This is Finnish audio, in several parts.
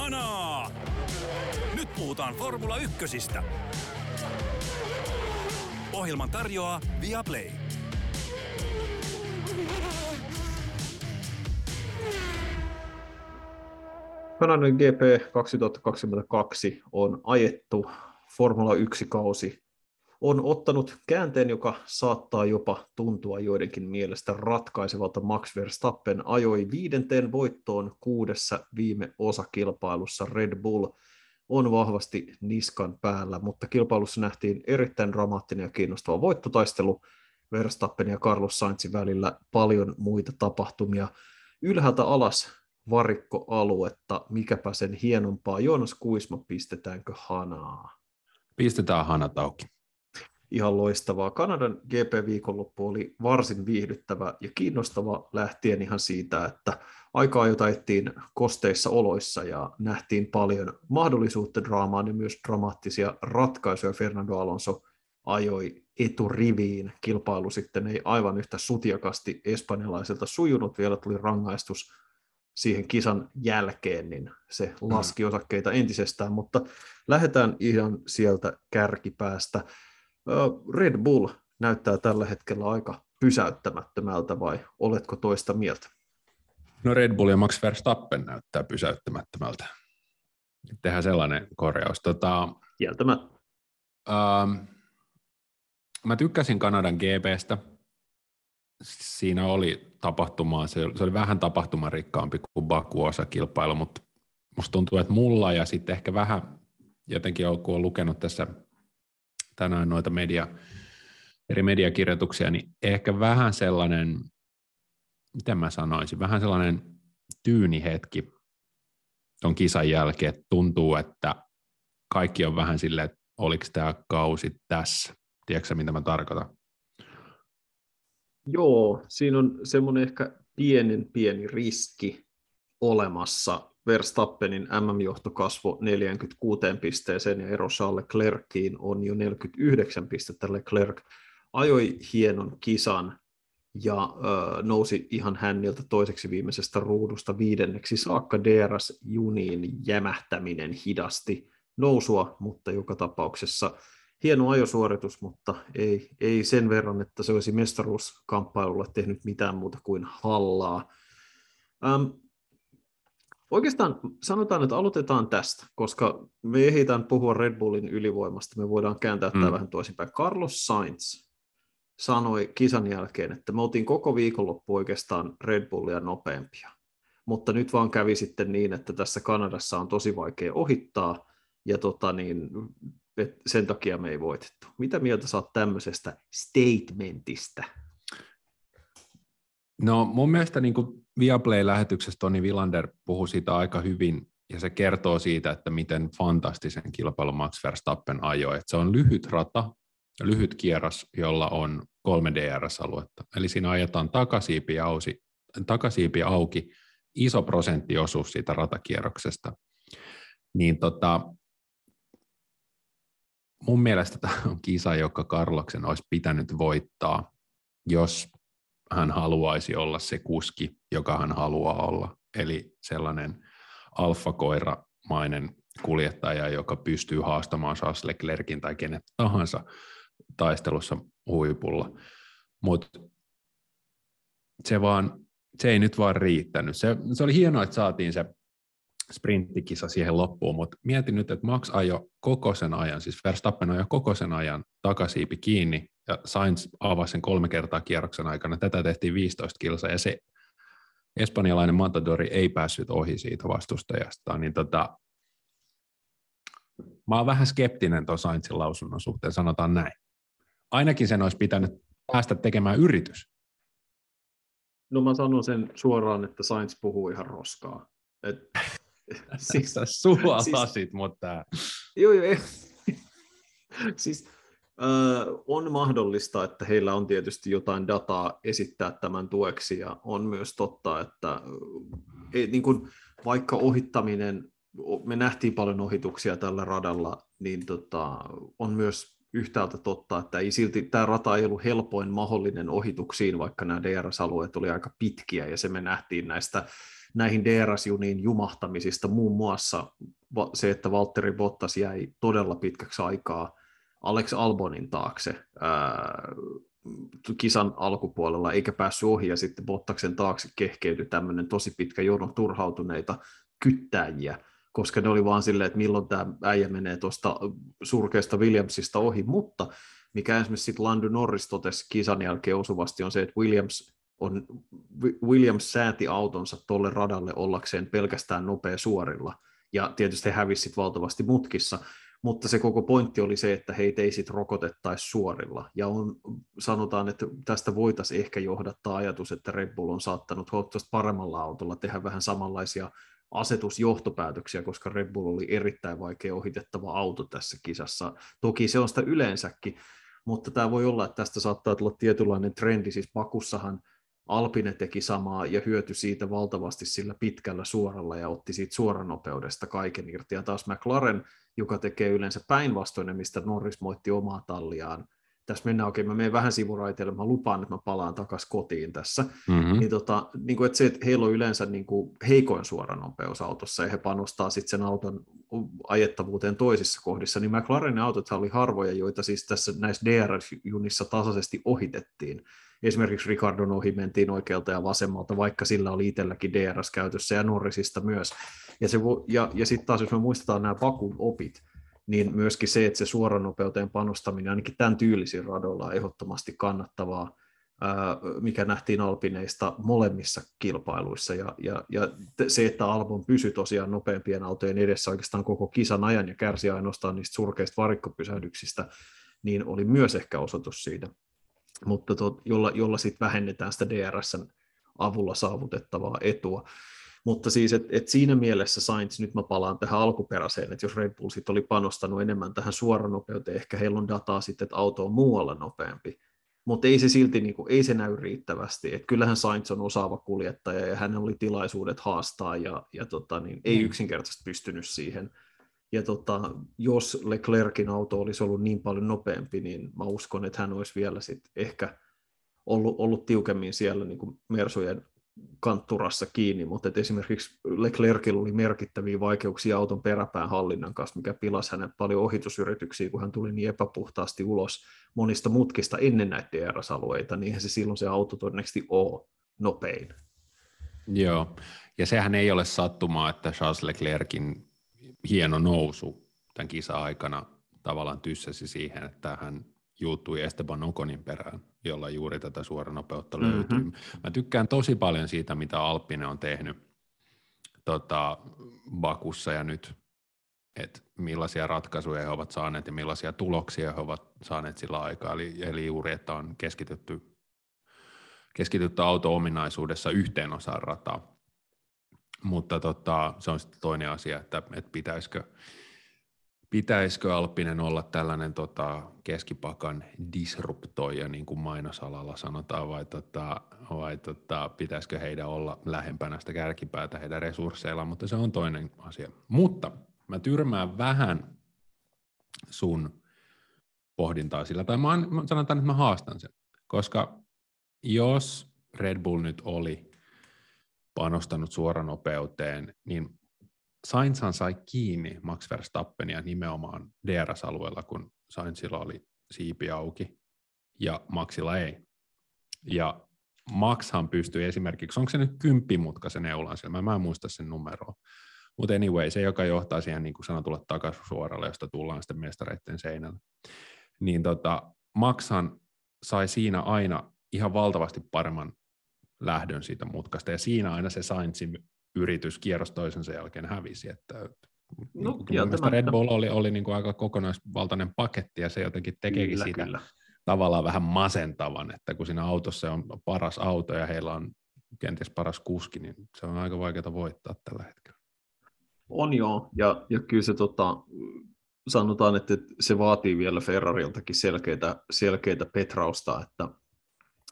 Kanaa! Nyt puhutaan Formula Ykkösistä. Ohjelman tarjoaa Viaplay. Kanadan GP 2022 on ajettu Formula 1-kausi on ottanut käänteen, joka saattaa jopa tuntua joidenkin mielestä ratkaisevalta. Max Verstappen ajoi viidenteen voittoon kuudessa viime osakilpailussa. Red Bull on vahvasti niskan päällä, mutta kilpailussa nähtiin erittäin dramaattinen ja kiinnostava voittotaistelu Verstappen ja Carlos Sainzin välillä paljon muita tapahtumia. Ylhäältä alas varikkoaluetta, mikäpä sen hienompaa. Joonas Kuisma, pistetäänkö hanaa? Pistetään hanat auki ihan loistavaa. Kanadan GP-viikonloppu oli varsin viihdyttävä ja kiinnostava lähtien ihan siitä, että aikaa jota ettiin kosteissa oloissa ja nähtiin paljon mahdollisuutta draamaan ja myös dramaattisia ratkaisuja. Fernando Alonso ajoi eturiviin. Kilpailu sitten ei aivan yhtä sutiakasti espanjalaiselta sujunut. Vielä tuli rangaistus siihen kisan jälkeen, niin se laski osakkeita entisestään, mutta lähdetään ihan sieltä kärkipäästä. Red Bull näyttää tällä hetkellä aika pysäyttämättömältä vai oletko toista mieltä? No Red Bull ja Max Verstappen näyttää pysäyttämättömältä. Tehdään sellainen korjaus. Tota, Kieltämättä. Ähm, mä tykkäsin Kanadan GPstä. Siinä oli tapahtumaa, se oli, se oli vähän tapahtumarikkaampi kuin Baku-osakilpailu, mutta musta tuntuu, että mulla ja sitten ehkä vähän jotenkin kun on lukenut tässä tänään noita media, eri mediakirjoituksia, niin ehkä vähän sellainen, miten mä sanoisin, vähän sellainen tyyni hetki tuon kisan jälkeen, että tuntuu, että kaikki on vähän silleen, että oliko tämä kausi tässä. Tiedätkö mitä mä tarkoitan? Joo, siinä on semmoinen ehkä pienen pieni riski olemassa, Verstappenin MM-johto kasvoi 46 pisteeseen ja ero Charles Leclerciin on jo 49 pistettä. Leclerc ajoi hienon kisan ja ö, nousi ihan hänniltä toiseksi viimeisestä ruudusta viidenneksi saakka DRS-juniin jämähtäminen hidasti nousua, mutta joka tapauksessa hieno ajosuoritus, mutta ei, ei sen verran, että se olisi mestaruuskamppailulle tehnyt mitään muuta kuin hallaa. Ähm, Oikeastaan sanotaan, että aloitetaan tästä, koska me ehditään puhua Red Bullin ylivoimasta, me voidaan kääntää mm. tämä vähän toisinpäin. Carlos Sainz sanoi kisan jälkeen, että me oltiin koko viikonloppu oikeastaan Red Bullia nopeampia, mutta nyt vaan kävi sitten niin, että tässä Kanadassa on tosi vaikea ohittaa, ja tota niin, sen takia me ei voitettu. Mitä mieltä saat tämmöisestä statementista? No mun mielestä niin kuin Viaplay-lähetyksessä Toni Villander puhui siitä aika hyvin, ja se kertoo siitä, että miten fantastisen kilpailun Max Verstappen ajoi. Että se on lyhyt rata, lyhyt kierros, jolla on kolme DRS-aluetta. Eli siinä ajetaan takasiipi, ausi, takasiipi auki, iso prosenttiosuus siitä ratakierroksesta. Niin tota, mun mielestä tämä on kisa, joka Karloksen olisi pitänyt voittaa, jos hän haluaisi olla se kuski, joka hän haluaa olla. Eli sellainen alfakoiramainen kuljettaja, joka pystyy haastamaan Charles Leclerkin tai kenet tahansa taistelussa huipulla. Mutta se, vaan, se ei nyt vaan riittänyt. Se, se oli hienoa, että saatiin se sprinttikisa siihen loppuun, mutta mietin nyt, että Max ajo koko sen ajan, siis Verstappen ajo koko sen ajan takasiipi kiinni, ja Sainz avasi sen kolme kertaa kierroksen aikana. Tätä tehtiin 15 kilsa, ja se espanjalainen Matadori ei päässyt ohi siitä vastustajasta, niin tota, mä oon vähän skeptinen tuon Sainzin lausunnon suhteen, sanotaan näin. Ainakin sen olisi pitänyt päästä tekemään yritys. No mä sanon sen suoraan, että Sainz puhuu ihan roskaa. Et siis, Sua siis, lasit, mutta... Joo, joo. siis on mahdollista, että heillä on tietysti jotain dataa esittää tämän tueksi, ja on myös totta, että ei, niin kuin, vaikka ohittaminen, me nähtiin paljon ohituksia tällä radalla, niin tota, on myös yhtäältä totta, että ei silti, tämä rata ei ollut helpoin mahdollinen ohituksiin, vaikka nämä DRS-alueet oli aika pitkiä, ja se me nähtiin näistä näihin DRS-juniin jumahtamisista, muun muassa se, että Valtteri Bottas jäi todella pitkäksi aikaa Alex Albonin taakse ää, kisan alkupuolella, eikä päässyt ohi, ja sitten Bottaksen taakse kehkeytyi tämmöinen tosi pitkä jono turhautuneita kyttäjiä, koska ne oli vaan silleen, että milloin tämä äijä menee tuosta surkeasta Williamsista ohi, mutta mikä esimerkiksi sitten Lando Norris totesi kisan jälkeen osuvasti on se, että Williams, on, Williams sääti autonsa tolle radalle ollakseen pelkästään nopea suorilla, ja tietysti he hävisivät valtavasti mutkissa, mutta se koko pointti oli se, että heitä ei sitten rokotettaisi suorilla. Ja on, sanotaan, että tästä voitaisiin ehkä johdattaa ajatus, että Red Bull on saattanut huomattavasti paremmalla autolla tehdä vähän samanlaisia asetusjohtopäätöksiä, koska Red Bull oli erittäin vaikea ohitettava auto tässä kisassa. Toki se on sitä yleensäkin, mutta tämä voi olla, että tästä saattaa tulla tietynlainen trendi, siis Pakussahan Alpine teki samaa ja hyötyi siitä valtavasti sillä pitkällä suoralla ja otti siitä suoranopeudesta kaiken irti. Ja taas McLaren, joka tekee yleensä päinvastoin, mistä Norris moitti omaa talliaan, tässä mennään oikein, mä menen vähän sivuraiteille, mä lupaan, että mä palaan takaisin kotiin tässä, mm-hmm. niin, tota, niin kuin, että se, että heillä on yleensä niin kuin heikoin suoranopeus autossa, ja he panostaa sitten sen auton ajettavuuteen toisissa kohdissa, niin McLarenin autot oli harvoja, joita siis tässä näissä DRS-junissa tasaisesti ohitettiin. Esimerkiksi Ricardon ohi mentiin oikealta ja vasemmalta, vaikka sillä oli itselläkin DRS käytössä ja Norrisista myös. Ja, ja, ja sitten taas, jos me muistetaan nämä Bakun opit, niin myöskin se, että se suoranopeuteen panostaminen ainakin tämän tyylisin radoilla on ehdottomasti kannattavaa, mikä nähtiin Alpineista molemmissa kilpailuissa. Ja, ja, ja se, että Albon pysyi tosiaan nopeampien autojen edessä oikeastaan koko kisan ajan ja kärsi ainoastaan niistä surkeista varikkopysähdyksistä, niin oli myös ehkä osoitus siitä. Mutta tot, jolla, jolla sitten vähennetään sitä DRSn avulla saavutettavaa etua. Mutta siis, että et siinä mielessä Sainz, nyt mä palaan tähän alkuperäiseen, että jos Red Bull sit oli panostanut enemmän tähän suoranopeuteen, ehkä heillä on dataa sitten, että auto on muualla nopeampi, mutta ei se silti niin kuin, ei se näy riittävästi. Et kyllähän Sainz on osaava kuljettaja ja hän oli tilaisuudet haastaa ja, ja tota, niin, ei mm. yksinkertaisesti pystynyt siihen. Ja tota, jos Leclerkin auto olisi ollut niin paljon nopeampi, niin mä uskon, että hän olisi vielä sit ehkä ollut, ollut tiukemmin siellä niin kuin Mersujen kantturassa kiinni, mutta että esimerkiksi Leclercillä oli merkittäviä vaikeuksia auton peräpään hallinnan kanssa, mikä pilasi hänet paljon ohitusyrityksiä, kun hän tuli niin epäpuhtaasti ulos monista mutkista ennen näitä DRS-alueita, niin se silloin se auto todennäköisesti ole nopein. Joo, ja sehän ei ole sattumaa, että Charles Leclercin hieno nousu tämän kisa-aikana tavallaan tyssäsi siihen, että hän juuttui Esteban Okonin perään, jolla juuri tätä suoranopeutta mm-hmm. löytyy. Mä tykkään tosi paljon siitä, mitä Alppinen on tehnyt tota, Bakussa ja nyt, että millaisia ratkaisuja he ovat saaneet ja millaisia tuloksia he ovat saaneet sillä aikaa. Eli, eli juuri, että on keskitytty, keskitytty auto-ominaisuudessa yhteen osaan rataa. Mutta tota, se on sitten toinen asia, että, että pitäisikö – pitäisikö Alppinen olla tällainen tota, keskipakan disruptoija, niin kuin mainosalalla sanotaan, vai, tota, vai tota, pitäisikö heidän olla lähempänä sitä kärkipäätä heidän resursseilla, mutta se on toinen asia. Mutta mä tyrmään vähän sun pohdintaa sillä, tai mä, mä sanotaan, että mä haastan sen, koska jos Red Bull nyt oli panostanut suoranopeuteen, niin Sainzhan sai kiinni Max Verstappenia nimenomaan DRS-alueella, kun Sainzilla oli siipi auki ja Maxilla ei. Ja Maxhan pystyi esimerkiksi, onko se nyt kymppimutkaisen neulan siellä, mä en muista sen numeroa. Mutta anyway, se, joka johtaa siihen niin kuin sanotulle takasuoralle, josta tullaan sitten mestareiden seinälle. Niin tota, Maxhan sai siinä aina ihan valtavasti paremman lähdön siitä mutkasta, ja siinä aina se Sainzin yritys kierros toisensa jälkeen hävisi. Että, no, niin Red Bull oli, oli niin kuin aika kokonaisvaltainen paketti ja se jotenkin tekeekin kyllä, siitä kyllä. tavallaan vähän masentavan, että kun siinä autossa on paras auto ja heillä on kenties paras kuski, niin se on aika vaikeaa voittaa tällä hetkellä. On joo, ja, ja kyllä se tota, sanotaan, että se vaatii vielä Ferrariltakin selkeitä, selkeitä petrausta, että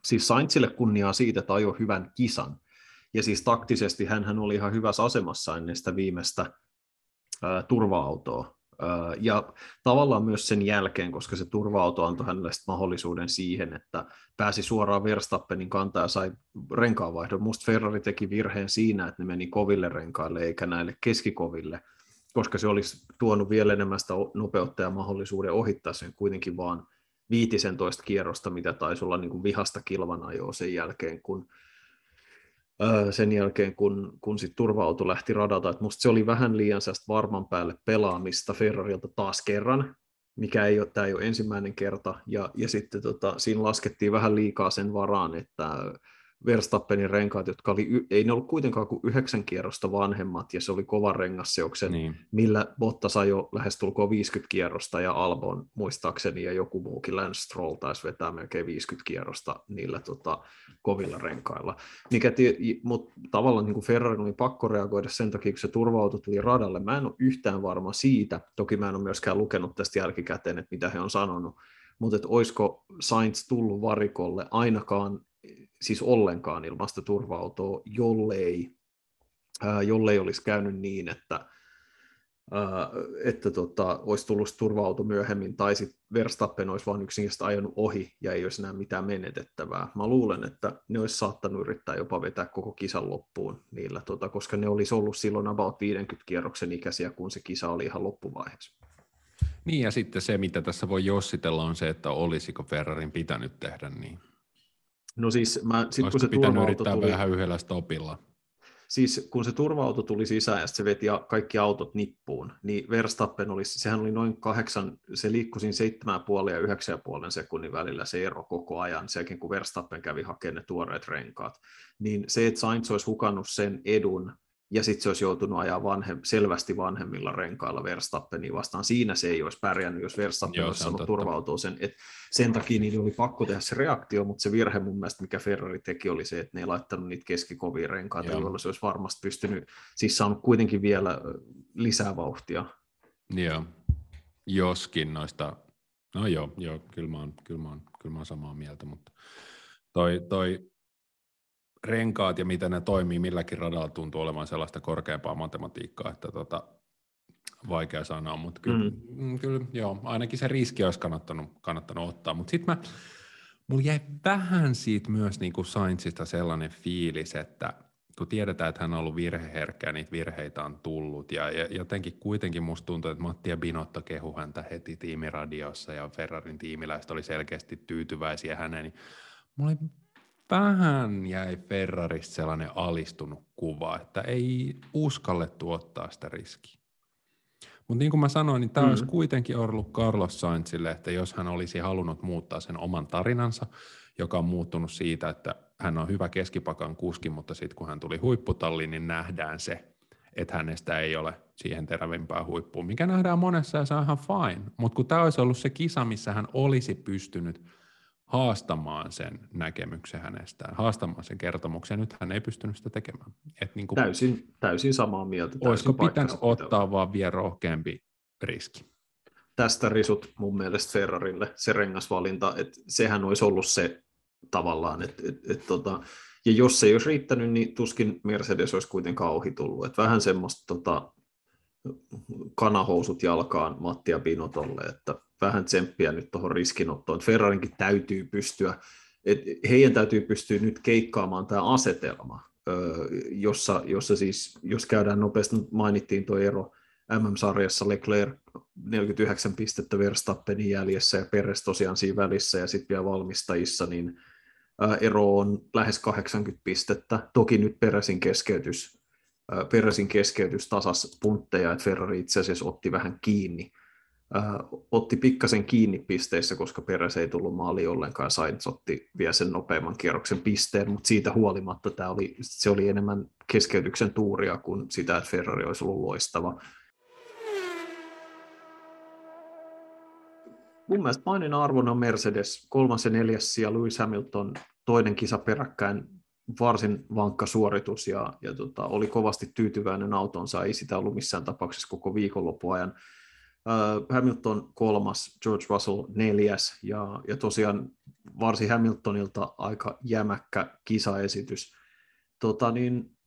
siis Sainzille kunniaa siitä, että ajoi hyvän kisan, ja siis taktisesti hän oli ihan hyvässä asemassa ennen sitä viimeistä ää, turva-autoa Ja tavallaan myös sen jälkeen, koska se turva-auto antoi hänelle mahdollisuuden siihen, että pääsi suoraan Verstappenin kantaa ja sai renkaanvaihdon. Musta Ferrari teki virheen siinä, että ne meni koville renkaille eikä näille keskikoville, koska se olisi tuonut vielä enemmän sitä nopeutta ja mahdollisuuden ohittaa sen kuitenkin vaan 15 kierrosta, mitä taisi olla niin kuin vihasta kilvan ajoa sen jälkeen, kun sen jälkeen, kun, kun sit turva-auto lähti radalta. Et musta se oli vähän liian varman päälle pelaamista Ferrarilta taas kerran, mikä ei ole, tämä ei ole ensimmäinen kerta, ja, ja sitten tota, siinä laskettiin vähän liikaa sen varaan, että Verstappenin renkaat, jotka oli, ei ne ollut kuitenkaan kuin yhdeksän kierrosta vanhemmat, ja se oli kova rengasseoksen, niin. millä Bottas ajoi lähestulkoon 50 kierrosta, ja Albon muistaakseni, ja joku muukin Lance Stroll taisi vetää melkein 50 kierrosta niillä tota, kovilla renkailla. Mikä mutta tavallaan niin kuin Ferrari oli pakko reagoida sen takia, kun se turva tuli radalle. Mä en ole yhtään varma siitä, toki mä en ole myöskään lukenut tästä jälkikäteen, että mitä he on sanonut, mutta että olisiko Sainz tullut varikolle ainakaan siis ollenkaan ilmasta turva-autoa, jollei, ää, jollei olisi käynyt niin, että, ää, että tota, olisi tullut turva-auto myöhemmin, tai sitten Verstappen olisi vain yksinkertaisesti ajanut ohi ja ei olisi enää mitään menetettävää. Mä luulen, että ne olisi saattanut yrittää jopa vetää koko kisan loppuun niillä, tota, koska ne olisi ollut silloin about 50 kierroksen ikäisiä, kun se kisa oli ihan loppuvaiheessa. Niin ja sitten se, mitä tässä voi jossitella, on se, että olisiko Ferrarin pitänyt tehdä niin. No siis, mä, sit, kun se pitänyt yrittää tuli, vähän yhdellä stopilla? Siis kun se turva-auto tuli sisään ja se veti kaikki autot nippuun, niin Verstappen oli, sehän oli noin kahdeksan, se liikkui siinä seitsemän puoli ja yhdeksän ja puolen sekunnin välillä se ero koko ajan, sekin kun Verstappen kävi hakemaan ne tuoreet renkaat. Niin se, että Sainz olisi hukannut sen edun, ja sitten se olisi joutunut ajaa vanhem, selvästi vanhemmilla renkailla Verstappenia vastaan. Siinä se ei olisi pärjännyt, jos Verstappen Joo, olisi saanut turvautua sen. Et sen takia niin oli pakko tehdä se reaktio, mutta se virhe mun mielestä, mikä Ferrari teki, oli se, että ne ei laittanut niitä keskikovia renkaita, Joo. joilla se olisi varmasti pystynyt, siis saanut kuitenkin vielä lisää vauhtia. Joo, joskin noista, no joo, joo kyllä, mä oon, kyllä, mä oon, kyllä mä oon samaa mieltä, mutta toi, toi renkaat ja miten ne toimii milläkin radalla tuntuu olevan sellaista korkeampaa matematiikkaa, että tota, vaikea sanoa, mutta kyllä, mm. mm. kyllä joo, ainakin se riski olisi kannattanut, kannattanut ottaa. Mutta sitten mä, mulla jäi vähän siitä myös niin kuin Sainzista sellainen fiilis, että kun tiedetään, että hän on ollut virheherkkä niitä virheitä on tullut, ja, ja jotenkin kuitenkin musta tuntuu, että Matti ja Binotto kehu häntä heti tiimiradiossa, ja Ferrarin tiimiläiset oli selkeästi tyytyväisiä häneen, niin mulla oli vähän jäi Ferrarista sellainen alistunut kuva, että ei uskallettu ottaa sitä riskiä. Mutta niin kuin mä sanoin, niin tämä mm. olisi kuitenkin ollut Carlos Sainzille, että jos hän olisi halunnut muuttaa sen oman tarinansa, joka on muuttunut siitä, että hän on hyvä keskipakan kuski, mutta sitten kun hän tuli huipputalliin, niin nähdään se, että hänestä ei ole siihen terävimpään huippuun, mikä nähdään monessa ja se on ihan fine. Mutta kun tämä olisi ollut se kisa, missä hän olisi pystynyt – haastamaan sen näkemyksen hänestään, haastamaan sen kertomuksen. Nyt hän ei pystynyt sitä tekemään. Et niin kuin, täysin, täysin samaa mieltä. Täysin olisiko pitänyt ottaa vaan vielä rohkeampi riski? Tästä risut mun mielestä Ferrarille, se rengasvalinta, että sehän olisi ollut se tavallaan, että et, et, tota, ja jos se ei olisi riittänyt, niin tuskin Mercedes olisi kuitenkaan ohi tullut. Et vähän semmoista tota, kanahousut jalkaan Matti ja Pinotolle, että vähän tsemppiä nyt tuohon riskinottoon. Ferrarinkin täytyy pystyä, et heidän täytyy pystyä nyt keikkaamaan tämä asetelma, jossa, jossa siis, jos käydään nopeasti, mainittiin tuo ero MM-sarjassa Leclerc 49 pistettä Verstappenin jäljessä ja Peres tosiaan siinä välissä ja sitten vielä valmistajissa, niin ero on lähes 80 pistettä. Toki nyt Peresin keskeytys, Peresin keskeytys tasas puntteja, että Ferrari itse asiassa otti vähän kiinni äh, otti pikkasen kiinni pisteissä, koska Peres ei tullut maali ollenkaan, Sainz otti vielä sen nopeamman kierroksen pisteen, mutta siitä huolimatta tämä oli, se oli enemmän keskeytyksen tuuria kuin sitä, että Ferrari olisi ollut loistava. Mun mielestä painin arvona on Mercedes kolmas ja neljäs ja Lewis Hamilton toinen kisa peräkkäin varsin vankka suoritus ja, ja tota, oli kovasti tyytyväinen autonsa, ei sitä ollut missään tapauksessa koko viikonloppuajan. Hamilton kolmas, George Russell neljäs ja, ja tosiaan varsin Hamiltonilta aika jämäkkä kisaesitys. Tota niin,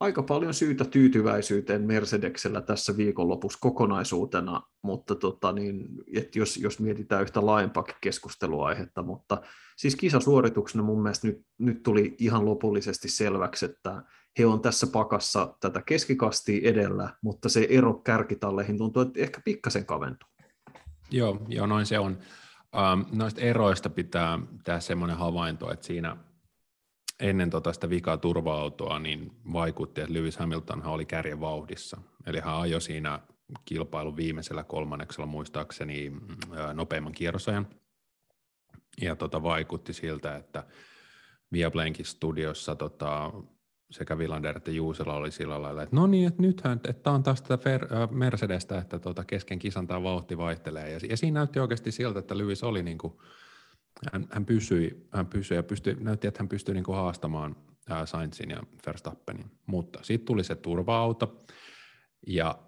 aika paljon syytä tyytyväisyyteen Mercedeksellä tässä viikonlopussa kokonaisuutena, mutta tota niin, että jos, jos mietitään yhtä laajempaa keskusteluaihetta, mutta siis kisasuorituksena mun mielestä nyt, nyt tuli ihan lopullisesti selväksi, että he on tässä pakassa tätä keskikastia edellä, mutta se ero kärkitalleihin tuntuu, että ehkä pikkasen kaventuu. Joo, joo noin se on. Um, noista eroista pitää tehdä semmoinen havainto, että siinä ennen tota sitä vikaa turva-autoa niin vaikutti, että Lewis Hamilton oli kärjen vauhdissa. Eli hän ajoi siinä kilpailun viimeisellä kolmanneksella muistaakseni nopeimman kierrosajan. Ja tota, vaikutti siltä, että Viaplankin studiossa tota, sekä Villander että Juusela oli sillä lailla, että no niin, että nythän, että tämä on taas tätä Fer- Mercedestä, että tota, kesken kisan tämä vauhti vaihtelee. Ja, ja siinä näytti oikeasti siltä, että Lewis oli niin kuin, hän, hän, pysyi, hän pysyi ja pystyi, näytti, että hän pystyi niin kuin haastamaan ää, Sainzin ja Verstappenin. Mutta sitten tuli se turva-auto ja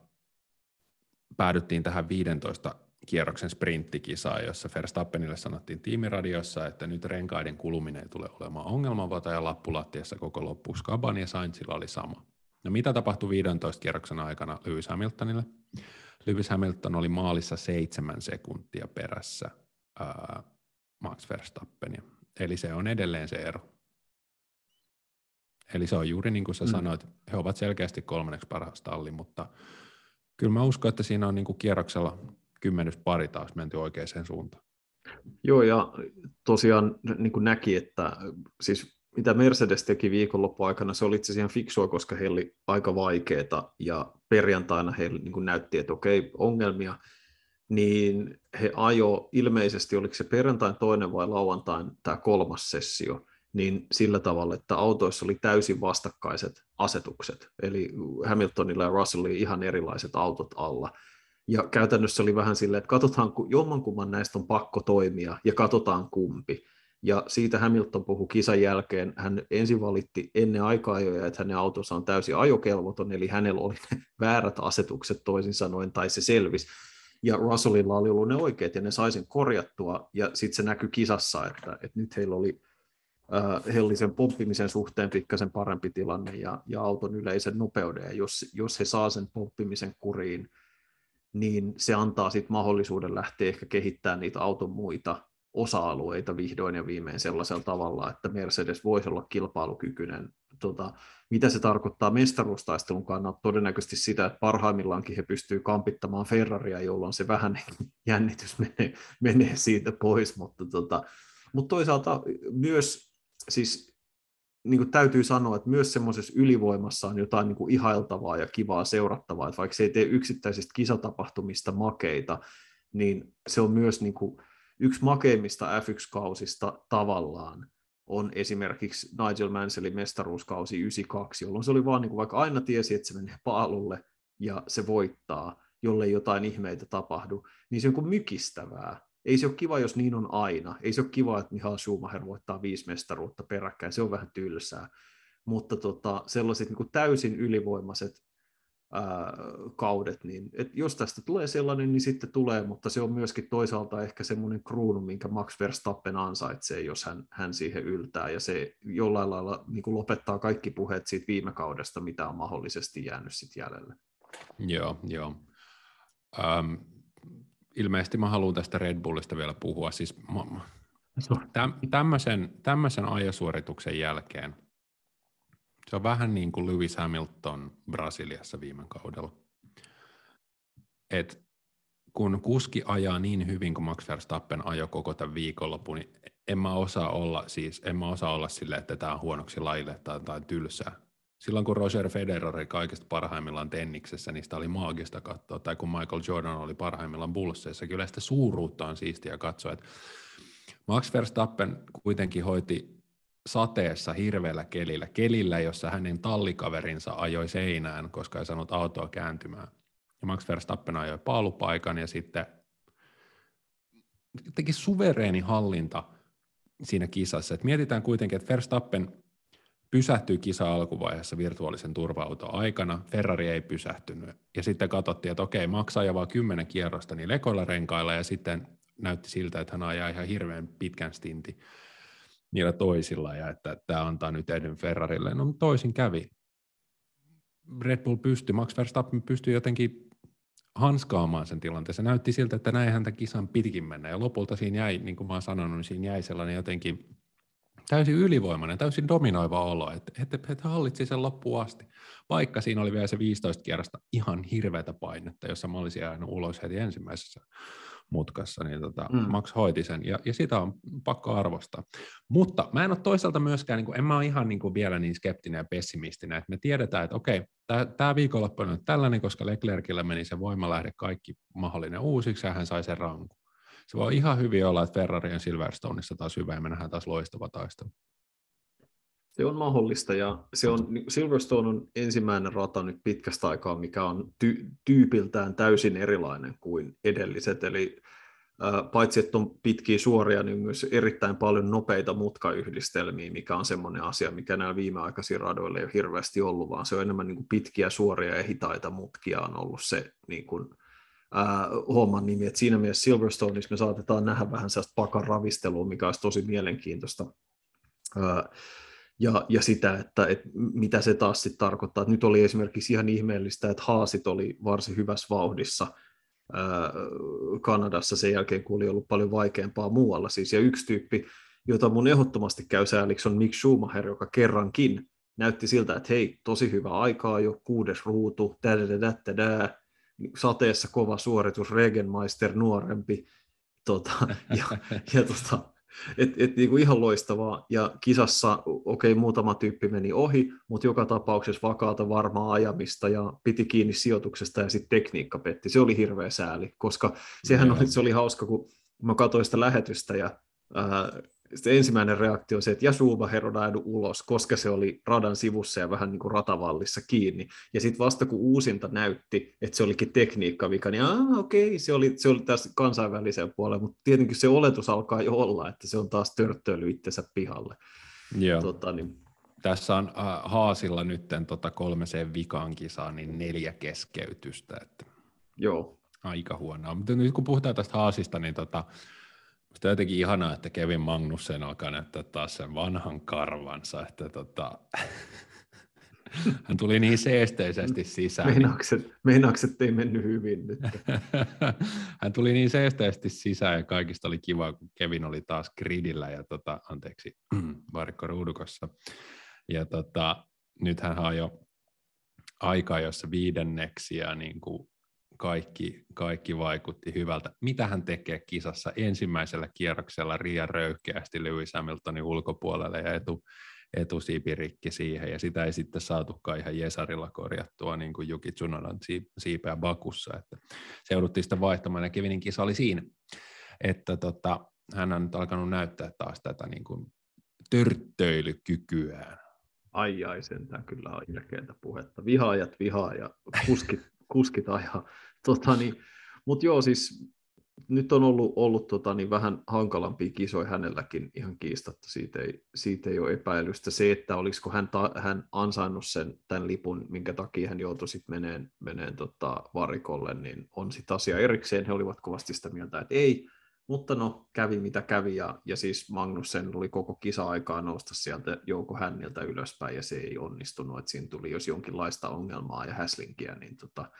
päädyttiin tähän 15 kierroksen sprinttikisaan, jossa Verstappenille sanottiin tiimiradiossa, että nyt renkaiden kuluminen ei tule olemaan ongelmavata ja lappulattiassa koko loppuksi Kaban ja Sainzilla oli sama. No mitä tapahtui 15 kierroksen aikana Lewis Hamiltonille? Lewis Hamilton oli maalissa seitsemän sekuntia perässä ää, Max Verstappenia. Eli se on edelleen se ero. Eli se on juuri niin kuin sä mm. sanoit, he ovat selkeästi kolmanneksi paras talli, mutta kyllä mä uskon, että siinä on niin kuin kierroksella kymmenys pari taas menty oikeaan suuntaan. Joo, ja tosiaan niin kuin näki, että siis mitä Mercedes teki viikonloppuaikana, se oli itse asiassa fiksua, koska heillä oli aika vaikeaa, ja perjantaina heillä niin näytti, että okei, ongelmia, niin he ajo ilmeisesti, oliko se perjantain toinen vai lauantain tämä kolmas sessio, niin sillä tavalla, että autoissa oli täysin vastakkaiset asetukset, eli Hamiltonilla ja Russellilla ihan erilaiset autot alla. Ja käytännössä oli vähän silleen, että katsotaan, jommankumman näistä on pakko toimia, ja katsotaan kumpi. Ja siitä Hamilton puhui kisan jälkeen, hän ensin valitti ennen aikaa jo, että hänen autonsa on täysin ajokelvoton, eli hänellä oli ne väärät asetukset toisin sanoen, tai se selvisi. Ja Russellilla oli ollut ne oikeat, ja ne sai sen korjattua, ja sitten se näkyi kisassa, että, että nyt heillä oli, äh, heillä oli sen pomppimisen suhteen pikkasen parempi tilanne, ja, ja auton yleisen nopeuden, ja jos, jos he saa sen pomppimisen kuriin, niin se antaa sitten mahdollisuuden lähteä ehkä kehittämään niitä auton muita osa-alueita vihdoin ja viimein sellaisella tavalla, että Mercedes voisi olla kilpailukykyinen. Tota, mitä se tarkoittaa mestaruustaistelun kannalta? Todennäköisesti sitä, että parhaimmillaankin he pystyvät kampittamaan Ferraria, jolloin se vähän jännitys menee, menee siitä pois, mutta, tota, mutta toisaalta myös siis niin kuin täytyy sanoa, että myös semmoisessa ylivoimassa on jotain niin kuin ihailtavaa ja kivaa seurattavaa, että vaikka se ei tee yksittäisistä kisatapahtumista makeita, niin se on myös niin kuin, yksi makeimmista F1-kausista tavallaan on esimerkiksi Nigel Mansellin mestaruuskausi 92, jolloin se oli vaan niin kuin vaikka aina tiesi, että se menee paalulle ja se voittaa, jollei jotain ihmeitä tapahdu, niin se on kuin mykistävää. Ei se ole kiva, jos niin on aina. Ei se ole kiva, että Mihail Schumacher voittaa viisi mestaruutta peräkkäin. Se on vähän tylsää. Mutta tota, sellaiset niin kuin täysin ylivoimaiset kaudet, niin et jos tästä tulee sellainen, niin sitten tulee, mutta se on myöskin toisaalta ehkä semmoinen kruunu, minkä Max Verstappen ansaitsee, jos hän, hän siihen yltää, ja se jollain lailla niin kuin lopettaa kaikki puheet siitä viime kaudesta, mitä on mahdollisesti jäänyt sitten jäljelle. Joo, joo. Um, ilmeisesti mä haluan tästä Red Bullista vielä puhua, siis tämmöisen, tämmöisen ajasuorituksen jälkeen, se on vähän niin kuin Lewis Hamilton Brasiliassa viime kaudella. Et kun kuski ajaa niin hyvin kuin Max Verstappen ajoi koko tämän viikonlopun, niin en mä osaa olla, siis en mä osaa olla silleen, että tämä on huonoksi laille tai, tai tylsää. Silloin kun Roger Federer oli kaikista parhaimmillaan tenniksessä, niin sitä oli maagista katsoa. Tai kun Michael Jordan oli parhaimmillaan bullseissa, kyllä sitä suuruutta on siistiä katsoa. Että Max Verstappen kuitenkin hoiti sateessa hirveällä kelillä, kelillä, jossa hänen tallikaverinsa ajoi seinään, koska ei saanut autoa kääntymään. Ja Max Verstappen ajoi paalupaikan ja sitten teki suvereeni hallinta siinä kisassa. Et mietitään kuitenkin, että Verstappen pysähtyi kisa alkuvaiheessa virtuaalisen turva aikana, Ferrari ei pysähtynyt. Ja sitten katsottiin, että okei, maksaa jo vain kymmenen kierrosta niin lekoilla renkailla, ja sitten näytti siltä, että hän ajaa ihan hirveän pitkän stintin niillä toisilla ja että tämä antaa nyt edun Ferrarille. No toisin kävi. Red Bull pystyi, Max Verstappen pystyi jotenkin hanskaamaan sen tilanteen. Se näytti siltä, että näin häntä kisan pitkin mennä, ja lopulta siinä jäi, niin kuin mä oon sanonut, niin siinä jäi sellainen jotenkin täysin ylivoimainen, täysin dominoiva olo, että, että, että hallitsi sen loppuun asti. Vaikka siinä oli vielä se 15 kierrosta ihan hirveätä painetta, jossa mä olisin jäänyt ulos heti ensimmäisessä mutkassa, niin tota, mm. Max hoiti sen, ja, ja sitä on pakko arvostaa. Mutta mä en ole toisaalta myöskään, niin kuin, en mä ole ihan niin kuin vielä niin skeptinen ja pessimistinen, että me tiedetään, että okei, tämä viikonloppu on tällainen, koska Leclercillä meni se voimalähde kaikki mahdollinen uusiksi, ja hän sai sen ranku. Se voi ihan hyvin olla, että Ferrari on Silverstoneissa taas hyvä, ja me nähdään taas loistava taistelu. Se on mahdollista ja se on, Silverstone on ensimmäinen rata nyt pitkästä aikaa, mikä on ty- tyypiltään täysin erilainen kuin edelliset. Eli ää, paitsi että on pitkiä suoria, niin myös erittäin paljon nopeita mutkayhdistelmiä, mikä on semmoinen asia, mikä näillä viimeaikaisilla radoilla ei ole hirveästi ollut, vaan se on enemmän niin kuin pitkiä suoria ja hitaita mutkia on ollut se niin kuin, ää, homman nimi. Et siinä mielessä Silverstoneissa me saatetaan nähdä vähän sellaista pakan ravistelua, mikä olisi tosi mielenkiintoista. Ää, ja, ja sitä, että, että mitä se taas sitten tarkoittaa. Että nyt oli esimerkiksi ihan ihmeellistä, että haasit oli varsin hyvässä vauhdissa ää, Kanadassa sen jälkeen, kun oli ollut paljon vaikeampaa muualla. Siis, ja yksi tyyppi, jota mun ehdottomasti käy sääliksi, on Mick Schumacher, joka kerrankin näytti siltä, että hei, tosi hyvä aikaa jo, kuudes ruutu, tädädädädädä, sateessa kova suoritus, Regenmeister nuorempi, tota, ja, ja tota, et, et niin kuin ihan loistavaa. Ja kisassa, okei, okay, muutama tyyppi meni ohi, mutta joka tapauksessa vakaata varmaa ajamista ja piti kiinni sijoituksesta ja sitten tekniikka petti. Se oli hirveä sääli, koska sehän oli, se oli hauska, kun mä katsoin sitä lähetystä ja ää, sitten ensimmäinen reaktio on se, että Jasuva Herodaidu ulos, koska se oli radan sivussa ja vähän niin kuin ratavallissa kiinni. Ja sitten vasta kun uusinta näytti, että se olikin tekniikkavika, niin ah, okei, okay, se oli, se oli tässä kansainvälisen puolella, mutta tietenkin se oletus alkaa jo olla, että se on taas törttöily itsensä pihalle. Joo. Tota, niin... Tässä on äh, Haasilla nyt tota kolmeseen vikaan kisaan niin neljä keskeytystä. Että... Joo. Aika huonoa. Mutta nyt kun puhutaan tästä Haasista, niin tota, On jotenkin ihanaa, että Kevin Magnussen alkaa näyttää taas sen vanhan karvansa, että tota, hän tuli niin seesteisesti sisään. Meinaukset, meinaukset ei mennyt hyvin nyt. hän tuli niin seesteisesti sisään ja kaikista oli kiva, kun Kevin oli taas gridillä ja tota, anteeksi, varikko ruudukossa. Ja tota, nyt hän on jo aikaa, jossa viidenneksi ja niin kuin kaikki, kaikki vaikutti hyvältä. Mitä hän tekee kisassa ensimmäisellä kierroksella Ria röyhkeästi Lewis Hamiltonin ulkopuolelle ja etu, etusiipirikki siihen, ja sitä ei sitten saatukaan ihan Jesarilla korjattua, niin kuin Juki Tsunodan siipeä Bakussa, että se jouduttiin sitten vaihtamaan, ja Kevinin kisa oli siinä, että tota, hän on nyt alkanut näyttää taas tätä niin kuin törttöilykykyään. Ai ai, sentään kyllä on puhetta. Vihaajat vihaa ja kuskit kuskit ajaa. Tota, niin, Mutta joo, siis nyt on ollut, ollut tota, niin vähän hankalampia kisoja hänelläkin ihan kiistatta, siitä ei, siitä ei ole epäilystä. Se, että olisiko hän, ta, hän ansainnut sen tämän lipun, minkä takia hän joutui sitten meneen, meneen tota, varikolle, niin on sitten asia erikseen. He olivat kovasti sitä mieltä, että ei, mutta no, kävi mitä kävi, ja, ja siis Magnussen oli koko kisa-aikaa nousta sieltä Jouko Hänniltä ylöspäin, ja se ei onnistunut, että siinä tuli jos jonkinlaista ongelmaa ja häslinkiä, niin tota,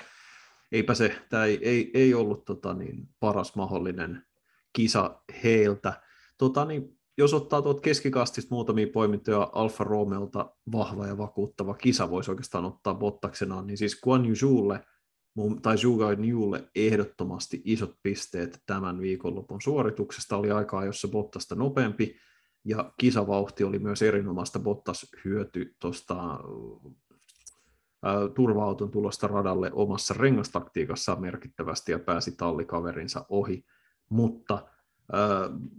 eipä se, tämä ei, ei, ei ollut tota, niin, paras mahdollinen kisa heiltä. Tota, niin, jos ottaa tuot keskikastista muutamia poimintoja Alfa Romeolta vahva ja vakuuttava kisa voisi oikeastaan ottaa Bottaksenaan, niin siis Guan Yuzulle – tai Zhuga Newlle ehdottomasti isot pisteet tämän viikonlopun suorituksesta. Oli aikaa, jossa Bottasta nopeampi, ja kisavauhti oli myös erinomaista. Bottas hyöty tuosta turva-auton tulosta radalle omassa rengastaktiikassaan merkittävästi ja pääsi tallikaverinsa ohi, mutta